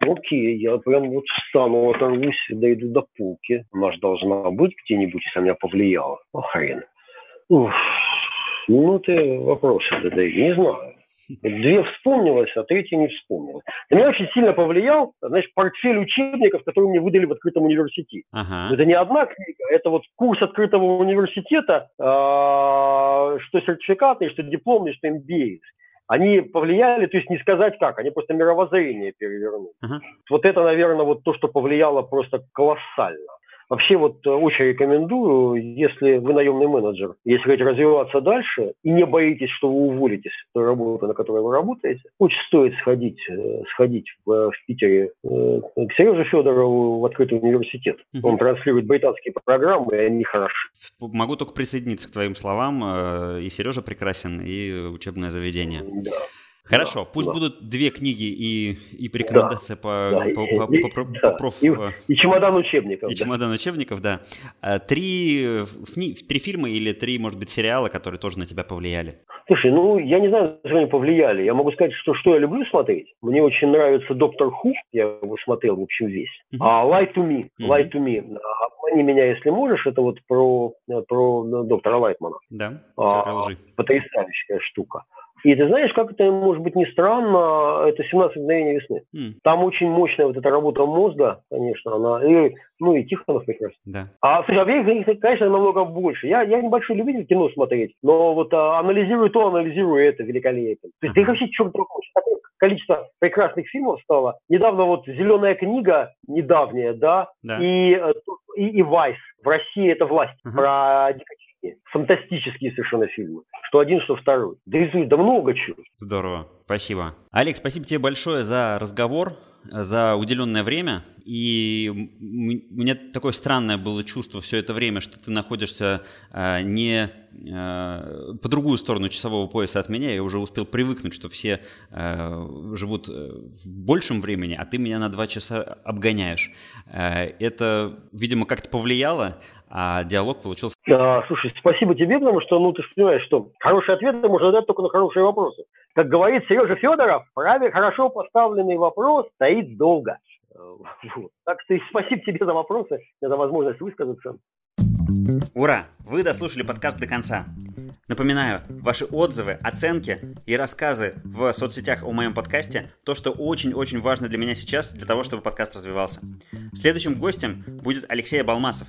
Окей, я прям вот встану, оторвусь, дойду до полки. Она же должна быть где-нибудь, если она повлияла. А хрен. Уф. Ну, ты вопросы задай, не знаю. Две вспомнилось, а третья не вспомнилась. На меня очень сильно повлиял, знаешь, портфель учебников, которые мне выдали в открытом университете. Ага. Это не одна книга, это вот курс открытого университета, э, что сертификаты, что дипломный, что MBA они повлияли, то есть не сказать как, они просто мировоззрение перевернули. Uh-huh. Вот это, наверное, вот то, что повлияло просто колоссально. Вообще вот э, очень рекомендую, если вы наемный менеджер, если хотите развиваться дальше и не боитесь, что вы уволитесь с той работы, на которой вы работаете, очень стоит сходить, э, сходить в, в Питере э, к Сереже Федорову в открытый университет. Угу. Он транслирует британские программы, и они хороши. Могу только присоединиться к твоим словам. И Сережа прекрасен, и учебное заведение. Да. Хорошо, да, пусть да. будут две книги и, и рекомендация да, по, да, по, по, по, по, да. по проф... И, и чемодан учебников. И да. чемодан учебников, да. А, три, три фильма или три, может быть, сериала, которые тоже на тебя повлияли? Слушай, ну, я не знаю, что они повлияли. Я могу сказать, что что я люблю смотреть. Мне очень нравится «Доктор Ху», я его смотрел, в общем, весь. Uh-huh. А «Lie to me», uh-huh. «Lie to me», «Обмани меня, если можешь», это вот про, про доктора Лайтмана. Да, а, потрясающая штука. И ты знаешь, как это может быть не странно, это 17 мгновений весны. Mm. Там очень мощная вот эта работа мозга, конечно, она, и, ну и Тихонов прекрасно. Да. А слушай, а их, конечно, намного больше. Я, я небольшой любитель кино смотреть, но вот а, анализирую то, анализирую это великолепно. То есть uh-huh. ты вообще что такое? Такое количество прекрасных фильмов стало. Недавно вот «Зеленая книга», недавняя, да, да. И, э, и, и «Вайс». В России это «Власть» uh-huh. про Фантастические совершенно фильмы. Что один, что второй. Да, да много чего. Здорово. Спасибо. Олег, спасибо тебе большое за разговор, за уделенное время. И у меня такое странное было чувство все это время, что ты находишься э, не э, по другую сторону часового пояса от меня. Я уже успел привыкнуть, что все э, живут в большем времени, а ты меня на два часа обгоняешь. Это, видимо, как-то повлияло, а диалог получился... А, слушай, спасибо тебе, потому что, ну, ты же понимаешь, что хорошие ответы можно дать только на хорошие вопросы. Как говорит Сережа Федоров, праве хорошо поставленный вопрос стоит долго. Вот. Так что спасибо тебе за вопросы, за возможность высказаться. Ура! Вы дослушали подкаст до конца. Напоминаю, ваши отзывы, оценки и рассказы в соцсетях о моем подкасте – то, что очень-очень важно для меня сейчас, для того, чтобы подкаст развивался. Следующим гостем будет Алексей Балмасов,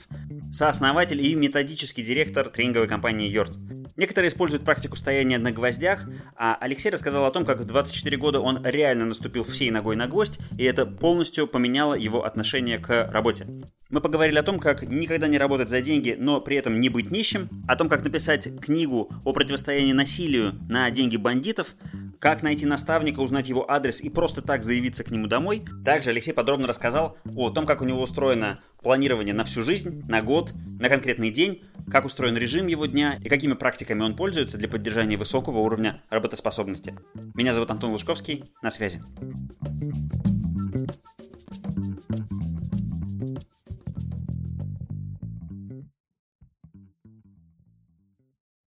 сооснователь и методический директор тренинговой компании Йорт. Некоторые используют практику стояния на гвоздях, а Алексей рассказал о том, как в 24 года он реально наступил всей ногой на гвоздь, и это полностью поменяло его отношение к работе. Мы поговорили о том, как никогда не работать за деньги, но при этом не быть нищим, о том, как написать книгу о противостоянии насилию на деньги бандитов, как найти наставника, узнать его адрес и просто так заявиться к нему домой. Также Алексей подробно рассказал о том, как у него устроено планирование на всю жизнь, на год, на конкретный день, как устроен режим его дня и какими практиками он пользуется для поддержания высокого уровня работоспособности. Меня зовут Антон Лужковский, на связи.